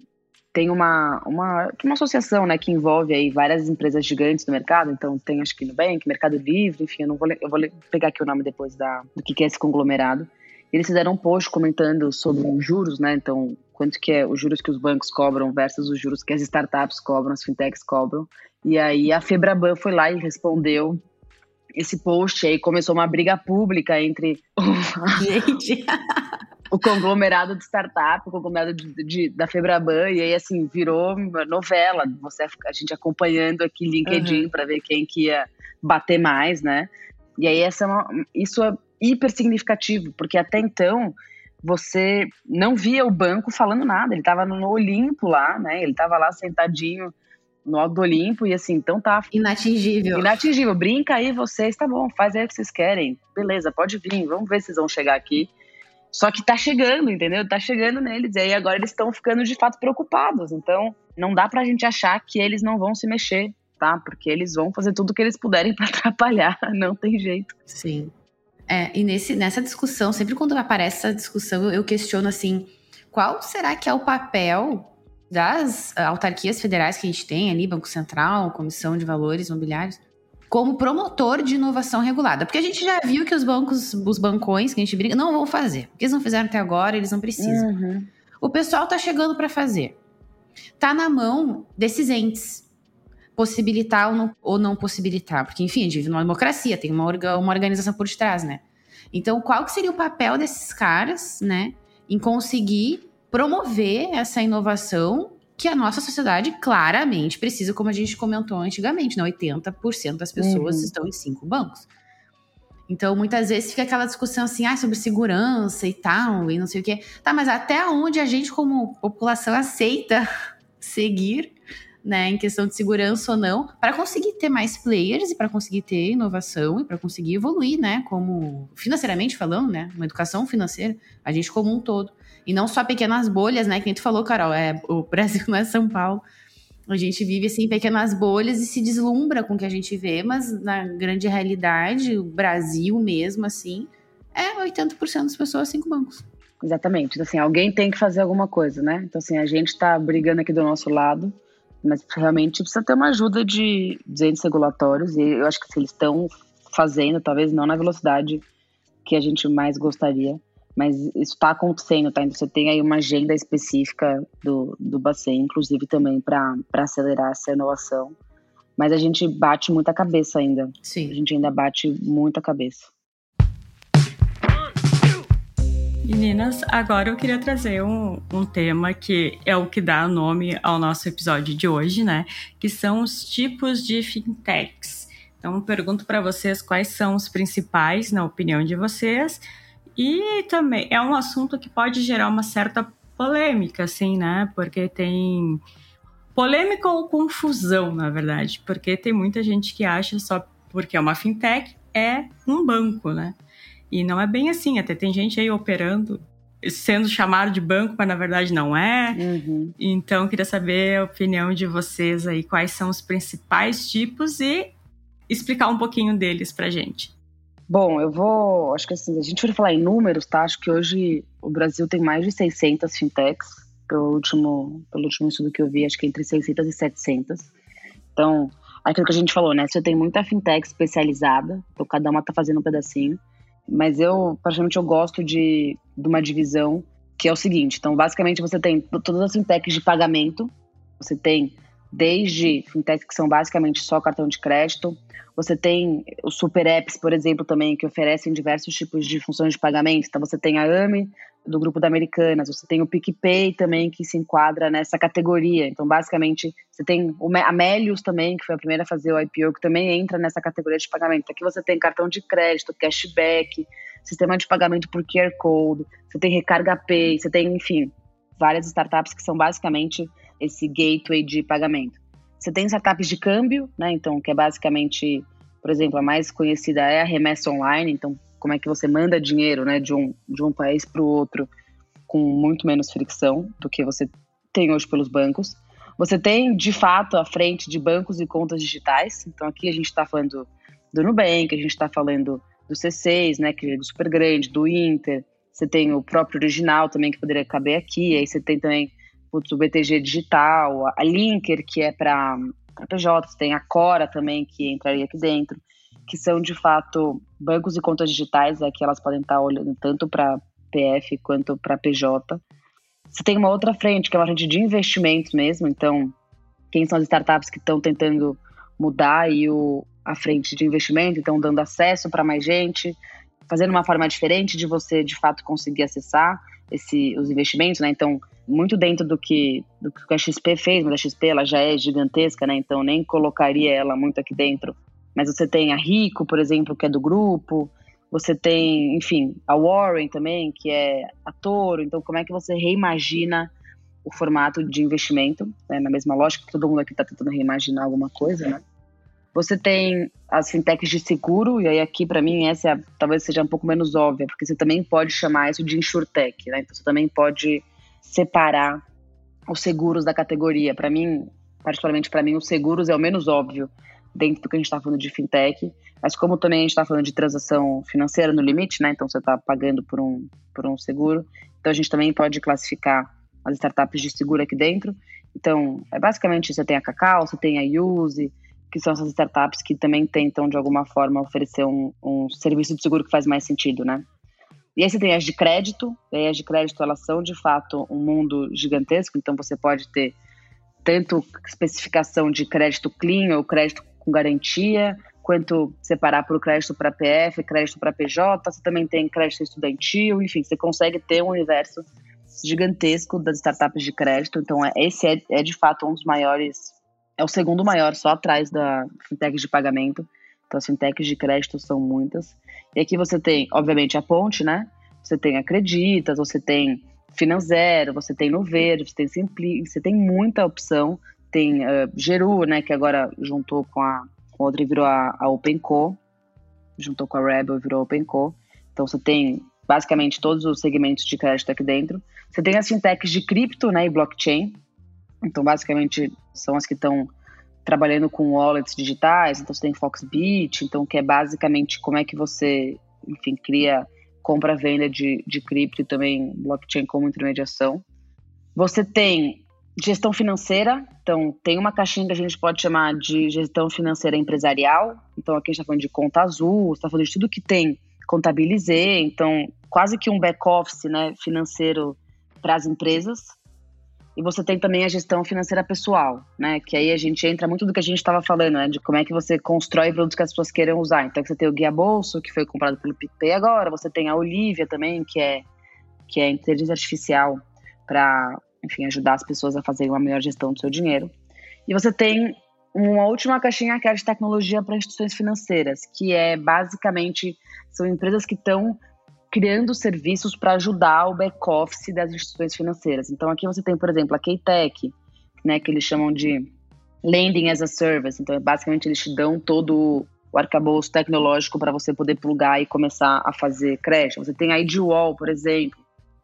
tem uma, uma, uma associação né, que envolve aí várias empresas gigantes do mercado, então tem acho que Nubank, Mercado Livre, enfim, eu não vou, eu vou pegar aqui o nome depois da, do que é esse conglomerado. Eles fizeram um post comentando sobre os juros, né? Então, quanto que é os juros que os bancos cobram versus os juros que as startups cobram, as fintechs cobram. E aí a Febraban foi lá e respondeu esse post aí começou uma briga pública entre Gente. o conglomerado de startup, o conglomerado de, de, da Febraban, e aí assim, virou novela, você a gente acompanhando aqui LinkedIn uhum. para ver quem que ia bater mais, né? E aí essa é uma, isso é hiper significativo, porque até então você não via o banco falando nada, ele estava no Olimpo lá, né? Ele estava lá sentadinho no alto do Olimpo e assim, então tá inatingível. Inatingível. Brinca aí vocês, tá bom, faz aí o que vocês querem. Beleza, pode vir, vamos ver se vocês vão chegar aqui. Só que tá chegando, entendeu? Tá chegando neles. E aí agora eles estão ficando de fato preocupados. Então, não dá pra gente achar que eles não vão se mexer, tá? Porque eles vão fazer tudo o que eles puderem para atrapalhar. Não tem jeito. Sim. É, e nesse, nessa discussão, sempre quando aparece essa discussão, eu questiono assim: qual será que é o papel das autarquias federais que a gente tem ali, Banco Central, Comissão de Valores Imobiliários, como promotor de inovação regulada. Porque a gente já viu que os bancos, os bancões que a gente briga, não vão fazer. Porque eles não fizeram até agora, eles não precisam. Uhum. O pessoal tá chegando para fazer. Tá na mão desses entes possibilitar ou não, ou não possibilitar. Porque, enfim, a gente vive numa democracia, tem uma, uma organização por detrás, né? Então, qual que seria o papel desses caras, né, em conseguir promover essa inovação que a nossa sociedade claramente precisa, como a gente comentou antigamente, né? 80% das pessoas uhum. estão em cinco bancos. Então, muitas vezes fica aquela discussão assim, ah, sobre segurança e tal, e não sei o quê. Tá, mas até onde a gente, como população, aceita seguir, né, em questão de segurança ou não, para conseguir ter mais players e para conseguir ter inovação e para conseguir evoluir, né, como financeiramente falando, né, uma educação financeira, a gente como um todo. E não só pequenas bolhas, né? Que nem tu falou, Carol, é, o Brasil não é São Paulo. A gente vive assim pequenas bolhas e se deslumbra com o que a gente vê, mas na grande realidade, o Brasil mesmo, assim, é 80% das pessoas cinco bancos. Exatamente. Então, assim, alguém tem que fazer alguma coisa, né? Então, assim, a gente está brigando aqui do nosso lado, mas realmente precisa ter uma ajuda de, de entes regulatórios, e eu acho que se eles estão fazendo, talvez não na velocidade que a gente mais gostaria, mas isso está acontecendo, tá? Então você tem aí uma agenda específica do, do Bacen, inclusive também para acelerar essa inovação. Mas a gente bate muita cabeça ainda. Sim. A gente ainda bate muita cabeça. Meninas, agora eu queria trazer um, um tema que é o que dá nome ao nosso episódio de hoje, né? Que são os tipos de fintechs. Então, pergunto para vocês quais são os principais, na opinião de vocês, e também é um assunto que pode gerar uma certa polêmica, assim, né? Porque tem polêmica ou confusão, na verdade, porque tem muita gente que acha só porque é uma fintech é um banco, né? E não é bem assim, até tem gente aí operando, sendo chamado de banco, mas na verdade não é. Uhum. Então, queria saber a opinião de vocês aí, quais são os principais tipos e explicar um pouquinho deles pra gente. Bom, eu vou. Acho que assim, a gente vai falar em números, tá? Acho que hoje o Brasil tem mais de 600 fintechs, pelo último, pelo último estudo que eu vi, acho que entre 600 e 700. Então, aquilo que a gente falou, né? Você tem muita fintech especializada, então cada uma tá fazendo um pedacinho. Mas eu, praticamente, eu gosto de, de uma divisão que é o seguinte. Então, basicamente, você tem todas as fintechs de pagamento. Você tem desde fintechs que são basicamente só cartão de crédito. Você tem os super apps, por exemplo, também, que oferecem diversos tipos de funções de pagamento. Então, você tem a AMI, do grupo da Americanas, você tem o PicPay também, que se enquadra nessa categoria. Então, basicamente, você tem a Melius também, que foi a primeira a fazer o IPO, que também entra nessa categoria de pagamento. Aqui você tem cartão de crédito, cashback, sistema de pagamento por QR Code, você tem Recarga Pay, você tem, enfim, várias startups que são basicamente esse gateway de pagamento. Você tem startups de câmbio, né? Então, que é basicamente, por exemplo, a mais conhecida é a Remessa Online. Então, como é que você manda dinheiro, né, de um, de um país para o outro com muito menos fricção do que você tem hoje pelos bancos. Você tem, de fato, a frente de bancos e contas digitais. Então, aqui a gente está falando do Nubank, a gente está falando do C6, né, que é super grande, do Inter. Você tem o próprio original também, que poderia caber aqui. Aí você tem também putz, o BTG Digital, a Linker, que é para PJ, tem a Cora também, que entraria aqui dentro, que são de fato bancos e contas digitais, é que elas podem estar olhando tanto para PF quanto para PJ. Você tem uma outra frente, que é uma frente de investimentos mesmo, então, quem são as startups que estão tentando mudar aí o, a frente de investimento, então dando acesso para mais gente, fazendo uma forma diferente de você de fato conseguir acessar esse, os investimentos, né? Então, muito dentro do que, do que a XP fez, mas a XP ela já é gigantesca, né? Então nem colocaria ela muito aqui dentro. Mas você tem a Rico, por exemplo, que é do grupo. Você tem, enfim, a Warren também, que é a Toro. Então, como é que você reimagina o formato de investimento? Né? Na mesma lógica que todo mundo aqui está tentando reimaginar alguma coisa, né? Você tem as fintechs de seguro, e aí aqui para mim essa é talvez seja um pouco menos óbvia, porque você também pode chamar isso de insurtech, né? Então você também pode separar os seguros da categoria. Para mim, particularmente para mim, os seguros é o menos óbvio dentro do que a gente está falando de fintech, mas como também a gente está falando de transação financeira no limite, né? Então você está pagando por um, por um seguro. Então a gente também pode classificar as startups de seguro aqui dentro. Então, é basicamente você tem a Cacau, você tem a Use, que são essas startups que também tentam, de alguma forma, oferecer um, um serviço de seguro que faz mais sentido, né? E aí você tem as de crédito, e as de crédito elas são de fato um mundo gigantesco, então você pode ter tanto especificação de crédito clean ou crédito com garantia, quanto separar por crédito para PF, crédito para PJ, você também tem crédito estudantil, enfim, você consegue ter um universo gigantesco das startups de crédito, então é, esse é, é de fato um dos maiores, é o segundo maior, só atrás da fintech de pagamento, então as fintechs de crédito são muitas, e aqui você tem, obviamente, a Ponte, né? Você tem Acreditas, você tem Finanzero, você tem no Verde, você tem Simpli, você tem muita opção. Tem uh, Geru, né? Que agora juntou com a, com a outra e virou a, a OpenCo. Juntou com a Rebel e virou a OpenCo. Então você tem basicamente todos os segmentos de crédito aqui dentro. Você tem as fintechs de cripto, né? E blockchain. Então, basicamente, são as que estão trabalhando com wallets digitais, então você tem Foxbit, então que é basicamente como é que você, enfim, cria compra-venda de, de cripto e também blockchain como intermediação. Você tem gestão financeira, então tem uma caixinha que a gente pode chamar de gestão financeira empresarial, então aqui a gente está falando de conta azul, está falando de tudo que tem contabilizei, então quase que um back-office né, financeiro para as empresas, e você tem também a gestão financeira pessoal, né? Que aí a gente entra muito do que a gente estava falando, né? De como é que você constrói produtos que as pessoas queiram usar. Então você tem o Guia Bolso, que foi comprado pelo PicPay agora, você tem a Olivia também, que é que é inteligência artificial para, enfim, ajudar as pessoas a fazerem uma melhor gestão do seu dinheiro. E você tem uma última caixinha que é de tecnologia para instituições financeiras, que é basicamente são empresas que estão criando serviços para ajudar o back-office das instituições financeiras. Então aqui você tem, por exemplo, a Keytech, né, que eles chamam de Lending as a Service. Então, basicamente, eles te dão todo o arcabouço tecnológico para você poder plugar e começar a fazer crédito. Você tem a IDWall, por exemplo,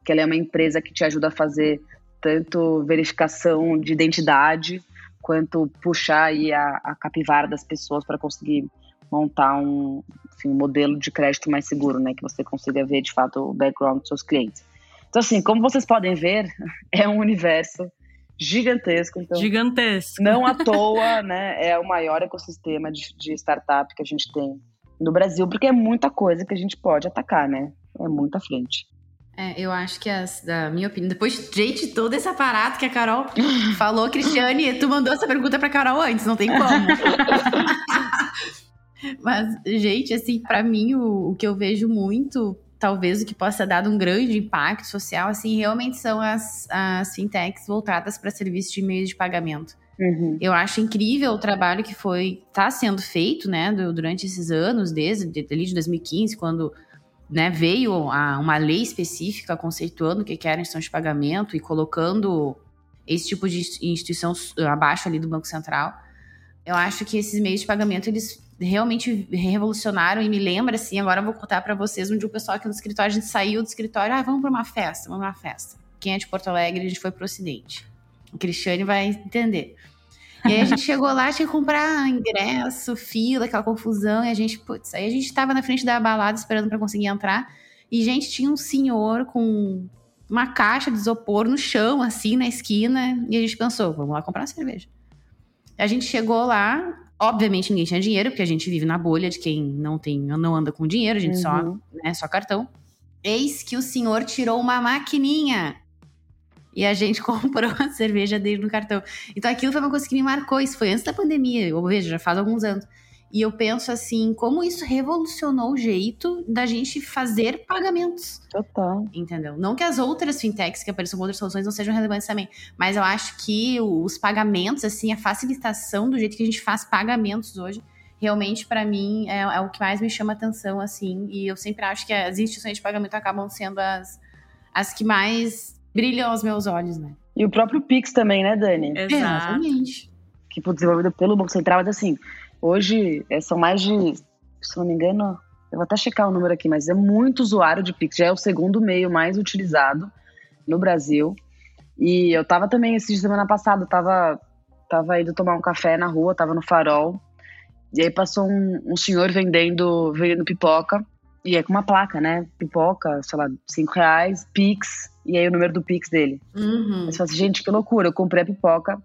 que ela é uma empresa que te ajuda a fazer tanto verificação de identidade quanto puxar aí a, a capivara das pessoas para conseguir montar um, enfim, um modelo de crédito mais seguro, né, que você consiga ver de fato o background dos seus clientes. Então assim, como vocês podem ver, é um universo gigantesco. Então, gigantesco. Não à toa, né? É o maior ecossistema de, de startup que a gente tem no Brasil, porque é muita coisa que a gente pode atacar, né? É muita frente. É, eu acho que, as, da minha opinião, depois de todo esse aparato que a Carol falou, Cristiane, tu mandou essa pergunta pra Carol antes, não tem como. Mas, gente, assim, para mim, o, o que eu vejo muito talvez o que possa dar um grande impacto social, assim, realmente são as, as fintechs voltadas para serviços de meio de pagamento. Uhum. Eu acho incrível o trabalho que foi está sendo feito, né, durante esses anos, desde de 2015, quando né, veio a, uma lei específica conceituando o que era instituição de pagamento e colocando esse tipo de instituição abaixo ali do Banco Central. Eu acho que esses meios de pagamento eles realmente revolucionaram e me lembra assim, agora eu vou contar para vocês um dia o pessoal aqui no escritório, a gente saiu do escritório, ah, vamos para uma festa, vamos para uma festa. Quem é de Porto Alegre, a gente foi pro Ocidente. O Cristiane vai entender. E aí a gente chegou lá, tinha que comprar ingresso, fila, aquela confusão, e a gente, putz, aí a gente tava na frente da balada esperando para conseguir entrar, e gente, tinha um senhor com uma caixa de isopor no chão, assim, na esquina, e a gente pensou, vamos lá comprar uma cerveja. A gente chegou lá, Obviamente ninguém tinha dinheiro, porque a gente vive na bolha de quem não tem, não anda com dinheiro, a gente uhum. só, né, só cartão. Eis que o senhor tirou uma maquininha. E a gente comprou a cerveja dele no cartão. Então aquilo foi uma coisa que me marcou. Isso foi antes da pandemia, eu vejo, já faz alguns anos. E eu penso assim, como isso revolucionou o jeito da gente fazer pagamentos. Total. Entendeu? Não que as outras fintechs que apareçam com outras soluções não sejam relevantes também, mas eu acho que os pagamentos, assim, a facilitação do jeito que a gente faz pagamentos hoje, realmente para mim é, é, o que mais me chama atenção, assim, e eu sempre acho que as instituições de pagamento acabam sendo as, as que mais brilham aos meus olhos, né? E o próprio Pix também, né, Dani? Exatamente. Que foi desenvolvido pelo Banco Central, mas assim, Hoje é, são mais de, se não me engano, eu vou até checar o número aqui, mas é muito usuário de Pix. Já é o segundo meio mais utilizado no Brasil. E eu tava também, esse semana passada, tava, tava indo tomar um café na rua, tava no farol. E aí passou um, um senhor vendendo, vendendo pipoca. E é com uma placa, né? Pipoca, sei lá, cinco reais, Pix, e aí o número do Pix dele. Uhum. Você fala assim, gente, que loucura. Eu comprei a pipoca,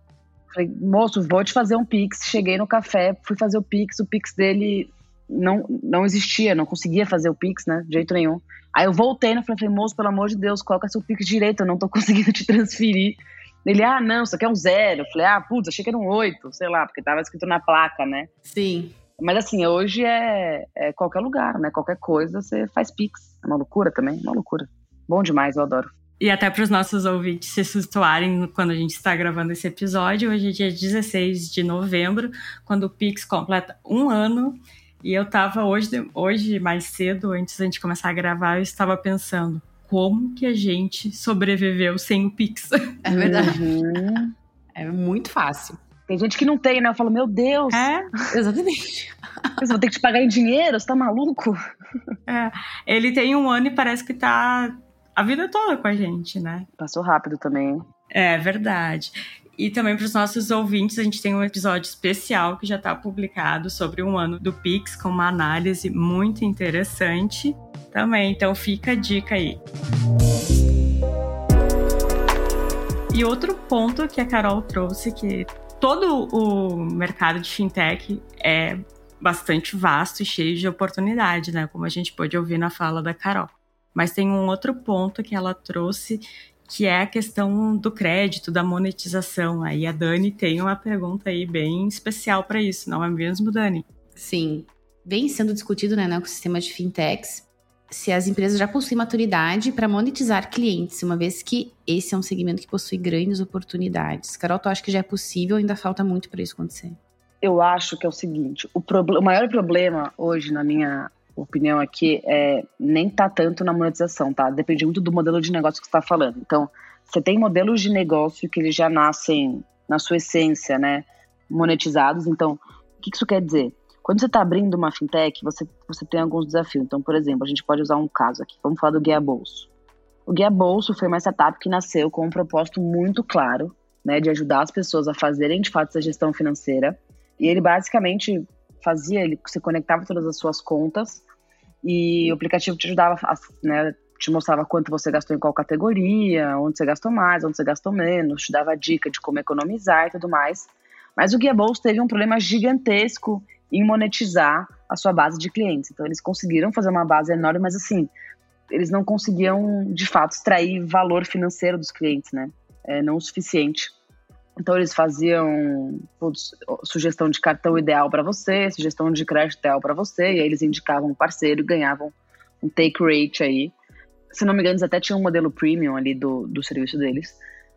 Falei, moço, vou te fazer um Pix. Cheguei no café, fui fazer o Pix, o Pix dele não, não existia, não conseguia fazer o Pix, né? De jeito nenhum. Aí eu voltei, né? Falei, moço, pelo amor de Deus, coloca seu Pix direito, eu não tô conseguindo te transferir. Ele, ah, não, isso aqui é um zero. Eu falei, ah, putz, achei que era um oito, sei lá, porque tava escrito na placa, né? Sim. Mas assim, hoje é, é qualquer lugar, né? Qualquer coisa você faz Pix. É uma loucura também, uma loucura. Bom demais, eu adoro. E até para os nossos ouvintes se situarem quando a gente está gravando esse episódio, hoje é dia 16 de novembro, quando o Pix completa um ano. E eu estava hoje, hoje, mais cedo, antes da gente começar a gravar, eu estava pensando como que a gente sobreviveu sem o Pix. É verdade. Uhum. É muito fácil. Tem gente que não tem, né? Eu falo, meu Deus. É, exatamente. Você vai ter que te pagar em dinheiro? Você tá maluco? É, ele tem um ano e parece que tá a vida toda com a gente, né? Passou rápido também. É verdade. E também para os nossos ouvintes, a gente tem um episódio especial que já está publicado sobre um ano do Pix, com uma análise muito interessante também. Então fica a dica aí. E outro ponto que a Carol trouxe, que todo o mercado de fintech é bastante vasto e cheio de oportunidade, né? Como a gente pôde ouvir na fala da Carol. Mas tem um outro ponto que ela trouxe, que é a questão do crédito, da monetização. Aí a Dani tem uma pergunta aí bem especial para isso, não é mesmo, Dani? Sim. Vem sendo discutido né, no ecossistema de fintechs se as empresas já possuem maturidade para monetizar clientes, uma vez que esse é um segmento que possui grandes oportunidades. Carol, tu acha que já é possível ou ainda falta muito para isso acontecer? Eu acho que é o seguinte: o, o maior problema hoje, na minha opinião aqui, é nem tá tanto na monetização, tá? Depende muito do modelo de negócio que você está falando. Então, você tem modelos de negócio que eles já nascem, na sua essência, né, monetizados. Então, o que isso quer dizer? Quando você está abrindo uma fintech, você, você tem alguns desafios. Então, por exemplo, a gente pode usar um caso aqui. Vamos falar do Guia Bolso. O Guia Bolso foi uma startup que nasceu com um propósito muito claro, né, de ajudar as pessoas a fazerem de fato essa gestão financeira. E ele basicamente fazia, ele se conectava todas as suas contas e o aplicativo te ajudava, a, né, te mostrava quanto você gastou em qual categoria, onde você gastou mais, onde você gastou menos, te dava dica de como economizar e tudo mais. Mas o Guia Bolso teve um problema gigantesco em monetizar a sua base de clientes. Então eles conseguiram fazer uma base enorme, mas assim, eles não conseguiam de fato extrair valor financeiro dos clientes, né? É, não o suficiente. Então eles faziam putz, sugestão de cartão ideal para você, sugestão de crédito ideal para você, e aí eles indicavam um parceiro e ganhavam um take rate aí. Se não me engano, eles até tinham um modelo premium ali do, do serviço deles.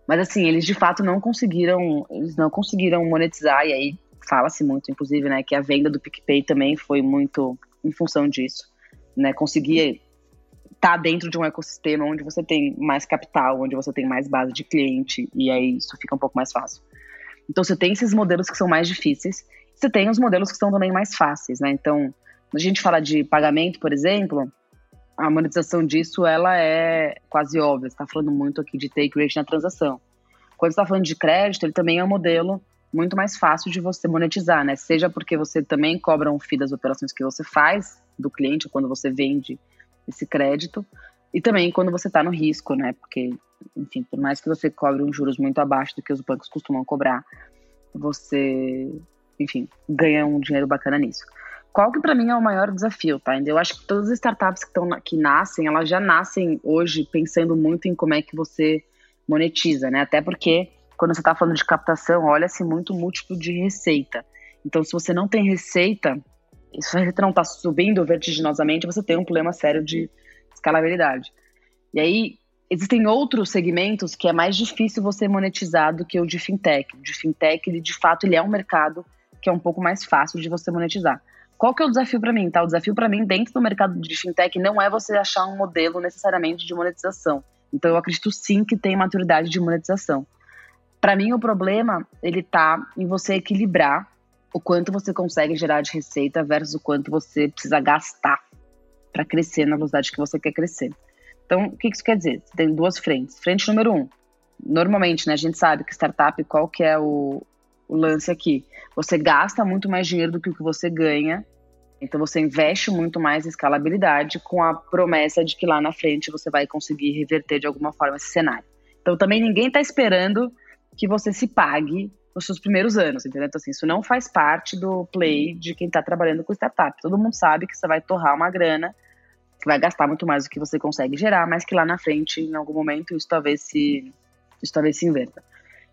Mas assim, eles de fato não conseguiram, eles não conseguiram monetizar, e aí fala-se muito, inclusive, né, que a venda do PicPay também foi muito em função disso, né, conseguir tá dentro de um ecossistema onde você tem mais capital, onde você tem mais base de cliente, e aí isso fica um pouco mais fácil. Então você tem esses modelos que são mais difíceis, você tem os modelos que são também mais fáceis, né, então, quando a gente fala de pagamento, por exemplo, a monetização disso, ela é quase óbvia, você está falando muito aqui de take rate na transação. Quando você está falando de crédito, ele também é um modelo muito mais fácil de você monetizar, né? Seja porque você também cobra um FII das operações que você faz do cliente quando você vende esse crédito e também quando você está no risco, né? Porque, enfim, por mais que você cobre uns juros muito abaixo do que os bancos costumam cobrar, você, enfim, ganha um dinheiro bacana nisso. Qual que para mim é o maior desafio, tá? Eu acho que todas as startups que, tão, que nascem, elas já nascem hoje pensando muito em como é que você monetiza, né? Até porque quando você está falando de captação, olha-se muito múltiplo de receita. Então, se você não tem receita, se receita não está subindo vertiginosamente, você tem um problema sério de escalabilidade. E aí, existem outros segmentos que é mais difícil você monetizar do que o de fintech. O de fintech, ele, de fato, ele é um mercado que é um pouco mais fácil de você monetizar. Qual que é o desafio para mim? Tá? O desafio para mim dentro do mercado de fintech não é você achar um modelo necessariamente de monetização. Então eu acredito sim que tem maturidade de monetização. Para mim, o problema ele tá em você equilibrar o quanto você consegue gerar de receita versus o quanto você precisa gastar para crescer na velocidade que você quer crescer. Então, o que isso quer dizer? Você tem duas frentes. Frente número um, normalmente, né, a gente sabe que startup, qual que é o, o lance aqui? Você gasta muito mais dinheiro do que o que você ganha, então você investe muito mais em escalabilidade com a promessa de que lá na frente você vai conseguir reverter de alguma forma esse cenário. Então também ninguém está esperando que você se pague nos seus primeiros anos, entendeu? Então, assim, isso não faz parte do play de quem está trabalhando com startup. Todo mundo sabe que você vai torrar uma grana, que vai gastar muito mais do que você consegue gerar, mas que lá na frente, em algum momento, isso talvez se, isso talvez se inverta.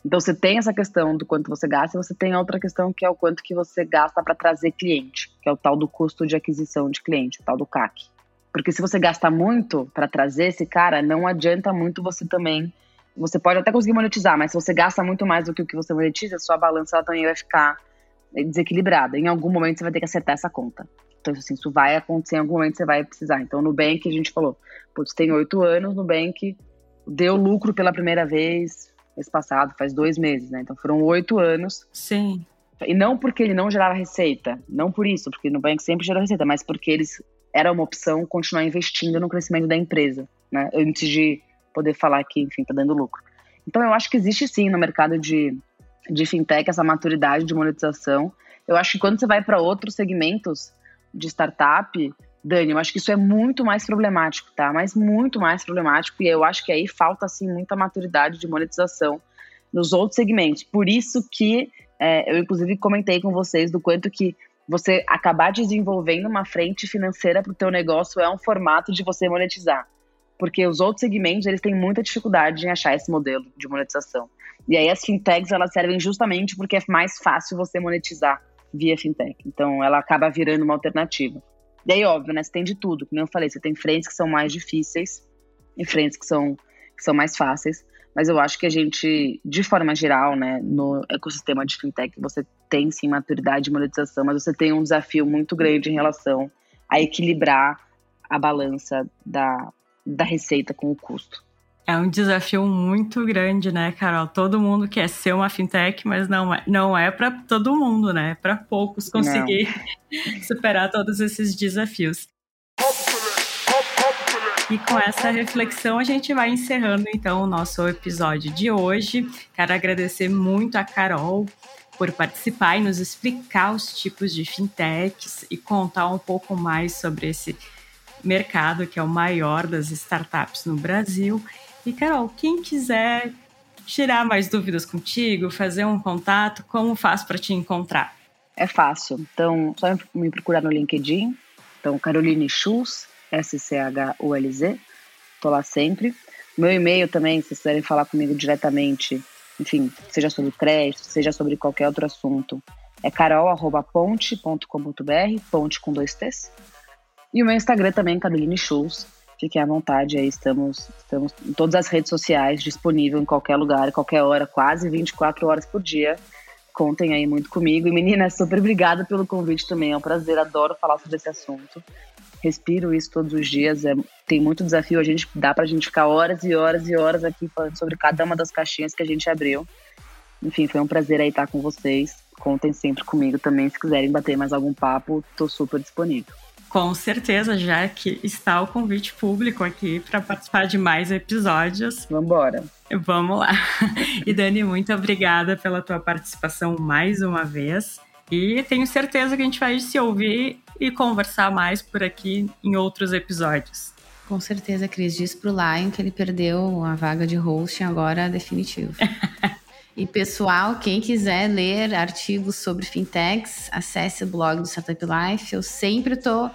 Então, você tem essa questão do quanto você gasta, e você tem outra questão que é o quanto que você gasta para trazer cliente, que é o tal do custo de aquisição de cliente, o tal do CAC. Porque se você gasta muito para trazer esse cara, não adianta muito você também você pode até conseguir monetizar, mas se você gasta muito mais do que o que você monetiza, sua balança ela também vai ficar desequilibrada. Em algum momento você vai ter que acertar essa conta. Então, assim, isso vai acontecer em algum momento, você vai precisar. Então, no Nubank, a gente falou, putz, tem oito anos, no Nubank deu lucro pela primeira vez mês passado, faz dois meses, né? Então, foram oito anos. Sim. E não porque ele não gerava receita, não por isso, porque no Nubank sempre gerou receita, mas porque eles era uma opção continuar investindo no crescimento da empresa, né? Antes de poder falar que, enfim, está dando lucro. Então, eu acho que existe sim no mercado de, de fintech essa maturidade de monetização. Eu acho que quando você vai para outros segmentos de startup, Dani, eu acho que isso é muito mais problemático, tá? Mas muito mais problemático. E eu acho que aí falta, assim, muita maturidade de monetização nos outros segmentos. Por isso que é, eu, inclusive, comentei com vocês do quanto que você acabar desenvolvendo uma frente financeira para o teu negócio é um formato de você monetizar porque os outros segmentos eles têm muita dificuldade em achar esse modelo de monetização. E aí as fintechs elas servem justamente porque é mais fácil você monetizar via fintech. Então ela acaba virando uma alternativa. E aí, óbvio, né? Você tem de tudo. Como eu falei, você tem frentes que são mais difíceis e frentes que são, que são mais fáceis. Mas eu acho que a gente, de forma geral, né, no ecossistema de fintech, você tem sim maturidade e monetização, mas você tem um desafio muito grande em relação a equilibrar a balança da, da receita com o custo. É um desafio muito grande, né, Carol? Todo mundo quer ser uma fintech, mas não é, não é para todo mundo, né? É para poucos conseguir superar todos esses desafios. E com essa reflexão a gente vai encerrando então o nosso episódio de hoje. Quero agradecer muito a Carol por participar e nos explicar os tipos de fintechs e contar um pouco mais sobre esse mercado que é o maior das startups no Brasil. E Carol, quem quiser tirar mais dúvidas contigo, fazer um contato, como faz para te encontrar? É fácil. Então, só me procurar no LinkedIn. Então, Caroline Schulz, S-C-H-U-L-Z. Tô lá sempre. Meu e-mail também, se vocês quiserem falar comigo diretamente, enfim, seja sobre crédito, seja sobre qualquer outro assunto, é carol.ponte.com.br, ponte com dois T's. E o meu Instagram também, Caroline Schulz. Fiquem à vontade aí, estamos, estamos em todas as redes sociais, disponível em qualquer lugar, qualquer hora, quase 24 horas por dia. Contem aí muito comigo. E meninas, super obrigada pelo convite também. É um prazer, adoro falar sobre esse assunto respiro isso todos os dias. É, tem muito desafio. A gente dá pra gente ficar horas e horas e horas aqui falando sobre cada uma das caixinhas que a gente abriu. Enfim, foi um prazer aí estar com vocês. Contem sempre comigo também. Se quiserem bater mais algum papo, tô super disponível. Com certeza, já que está o convite público aqui para participar de mais episódios. Vamos embora. Vamos lá. E Dani, muito obrigada pela tua participação mais uma vez. E tenho certeza que a gente vai se ouvir e conversar mais por aqui em outros episódios. Com certeza, Cris. Diz pro Lion que ele perdeu a vaga de hosting agora definitivo. e pessoal, quem quiser ler artigos sobre fintechs, acesse o blog do Startup Life. Eu sempre tô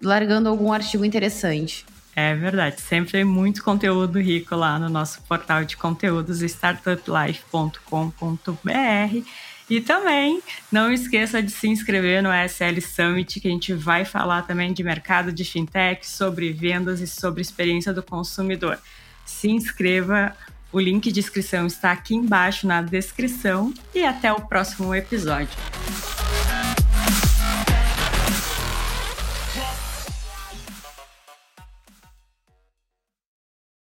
largando algum artigo interessante. É verdade, sempre tem muito conteúdo rico lá no nosso portal de conteúdos startuplife.com.br. E também não esqueça de se inscrever no SL Summit, que a gente vai falar também de mercado de fintech, sobre vendas e sobre experiência do consumidor. Se inscreva, o link de inscrição está aqui embaixo na descrição e até o próximo episódio.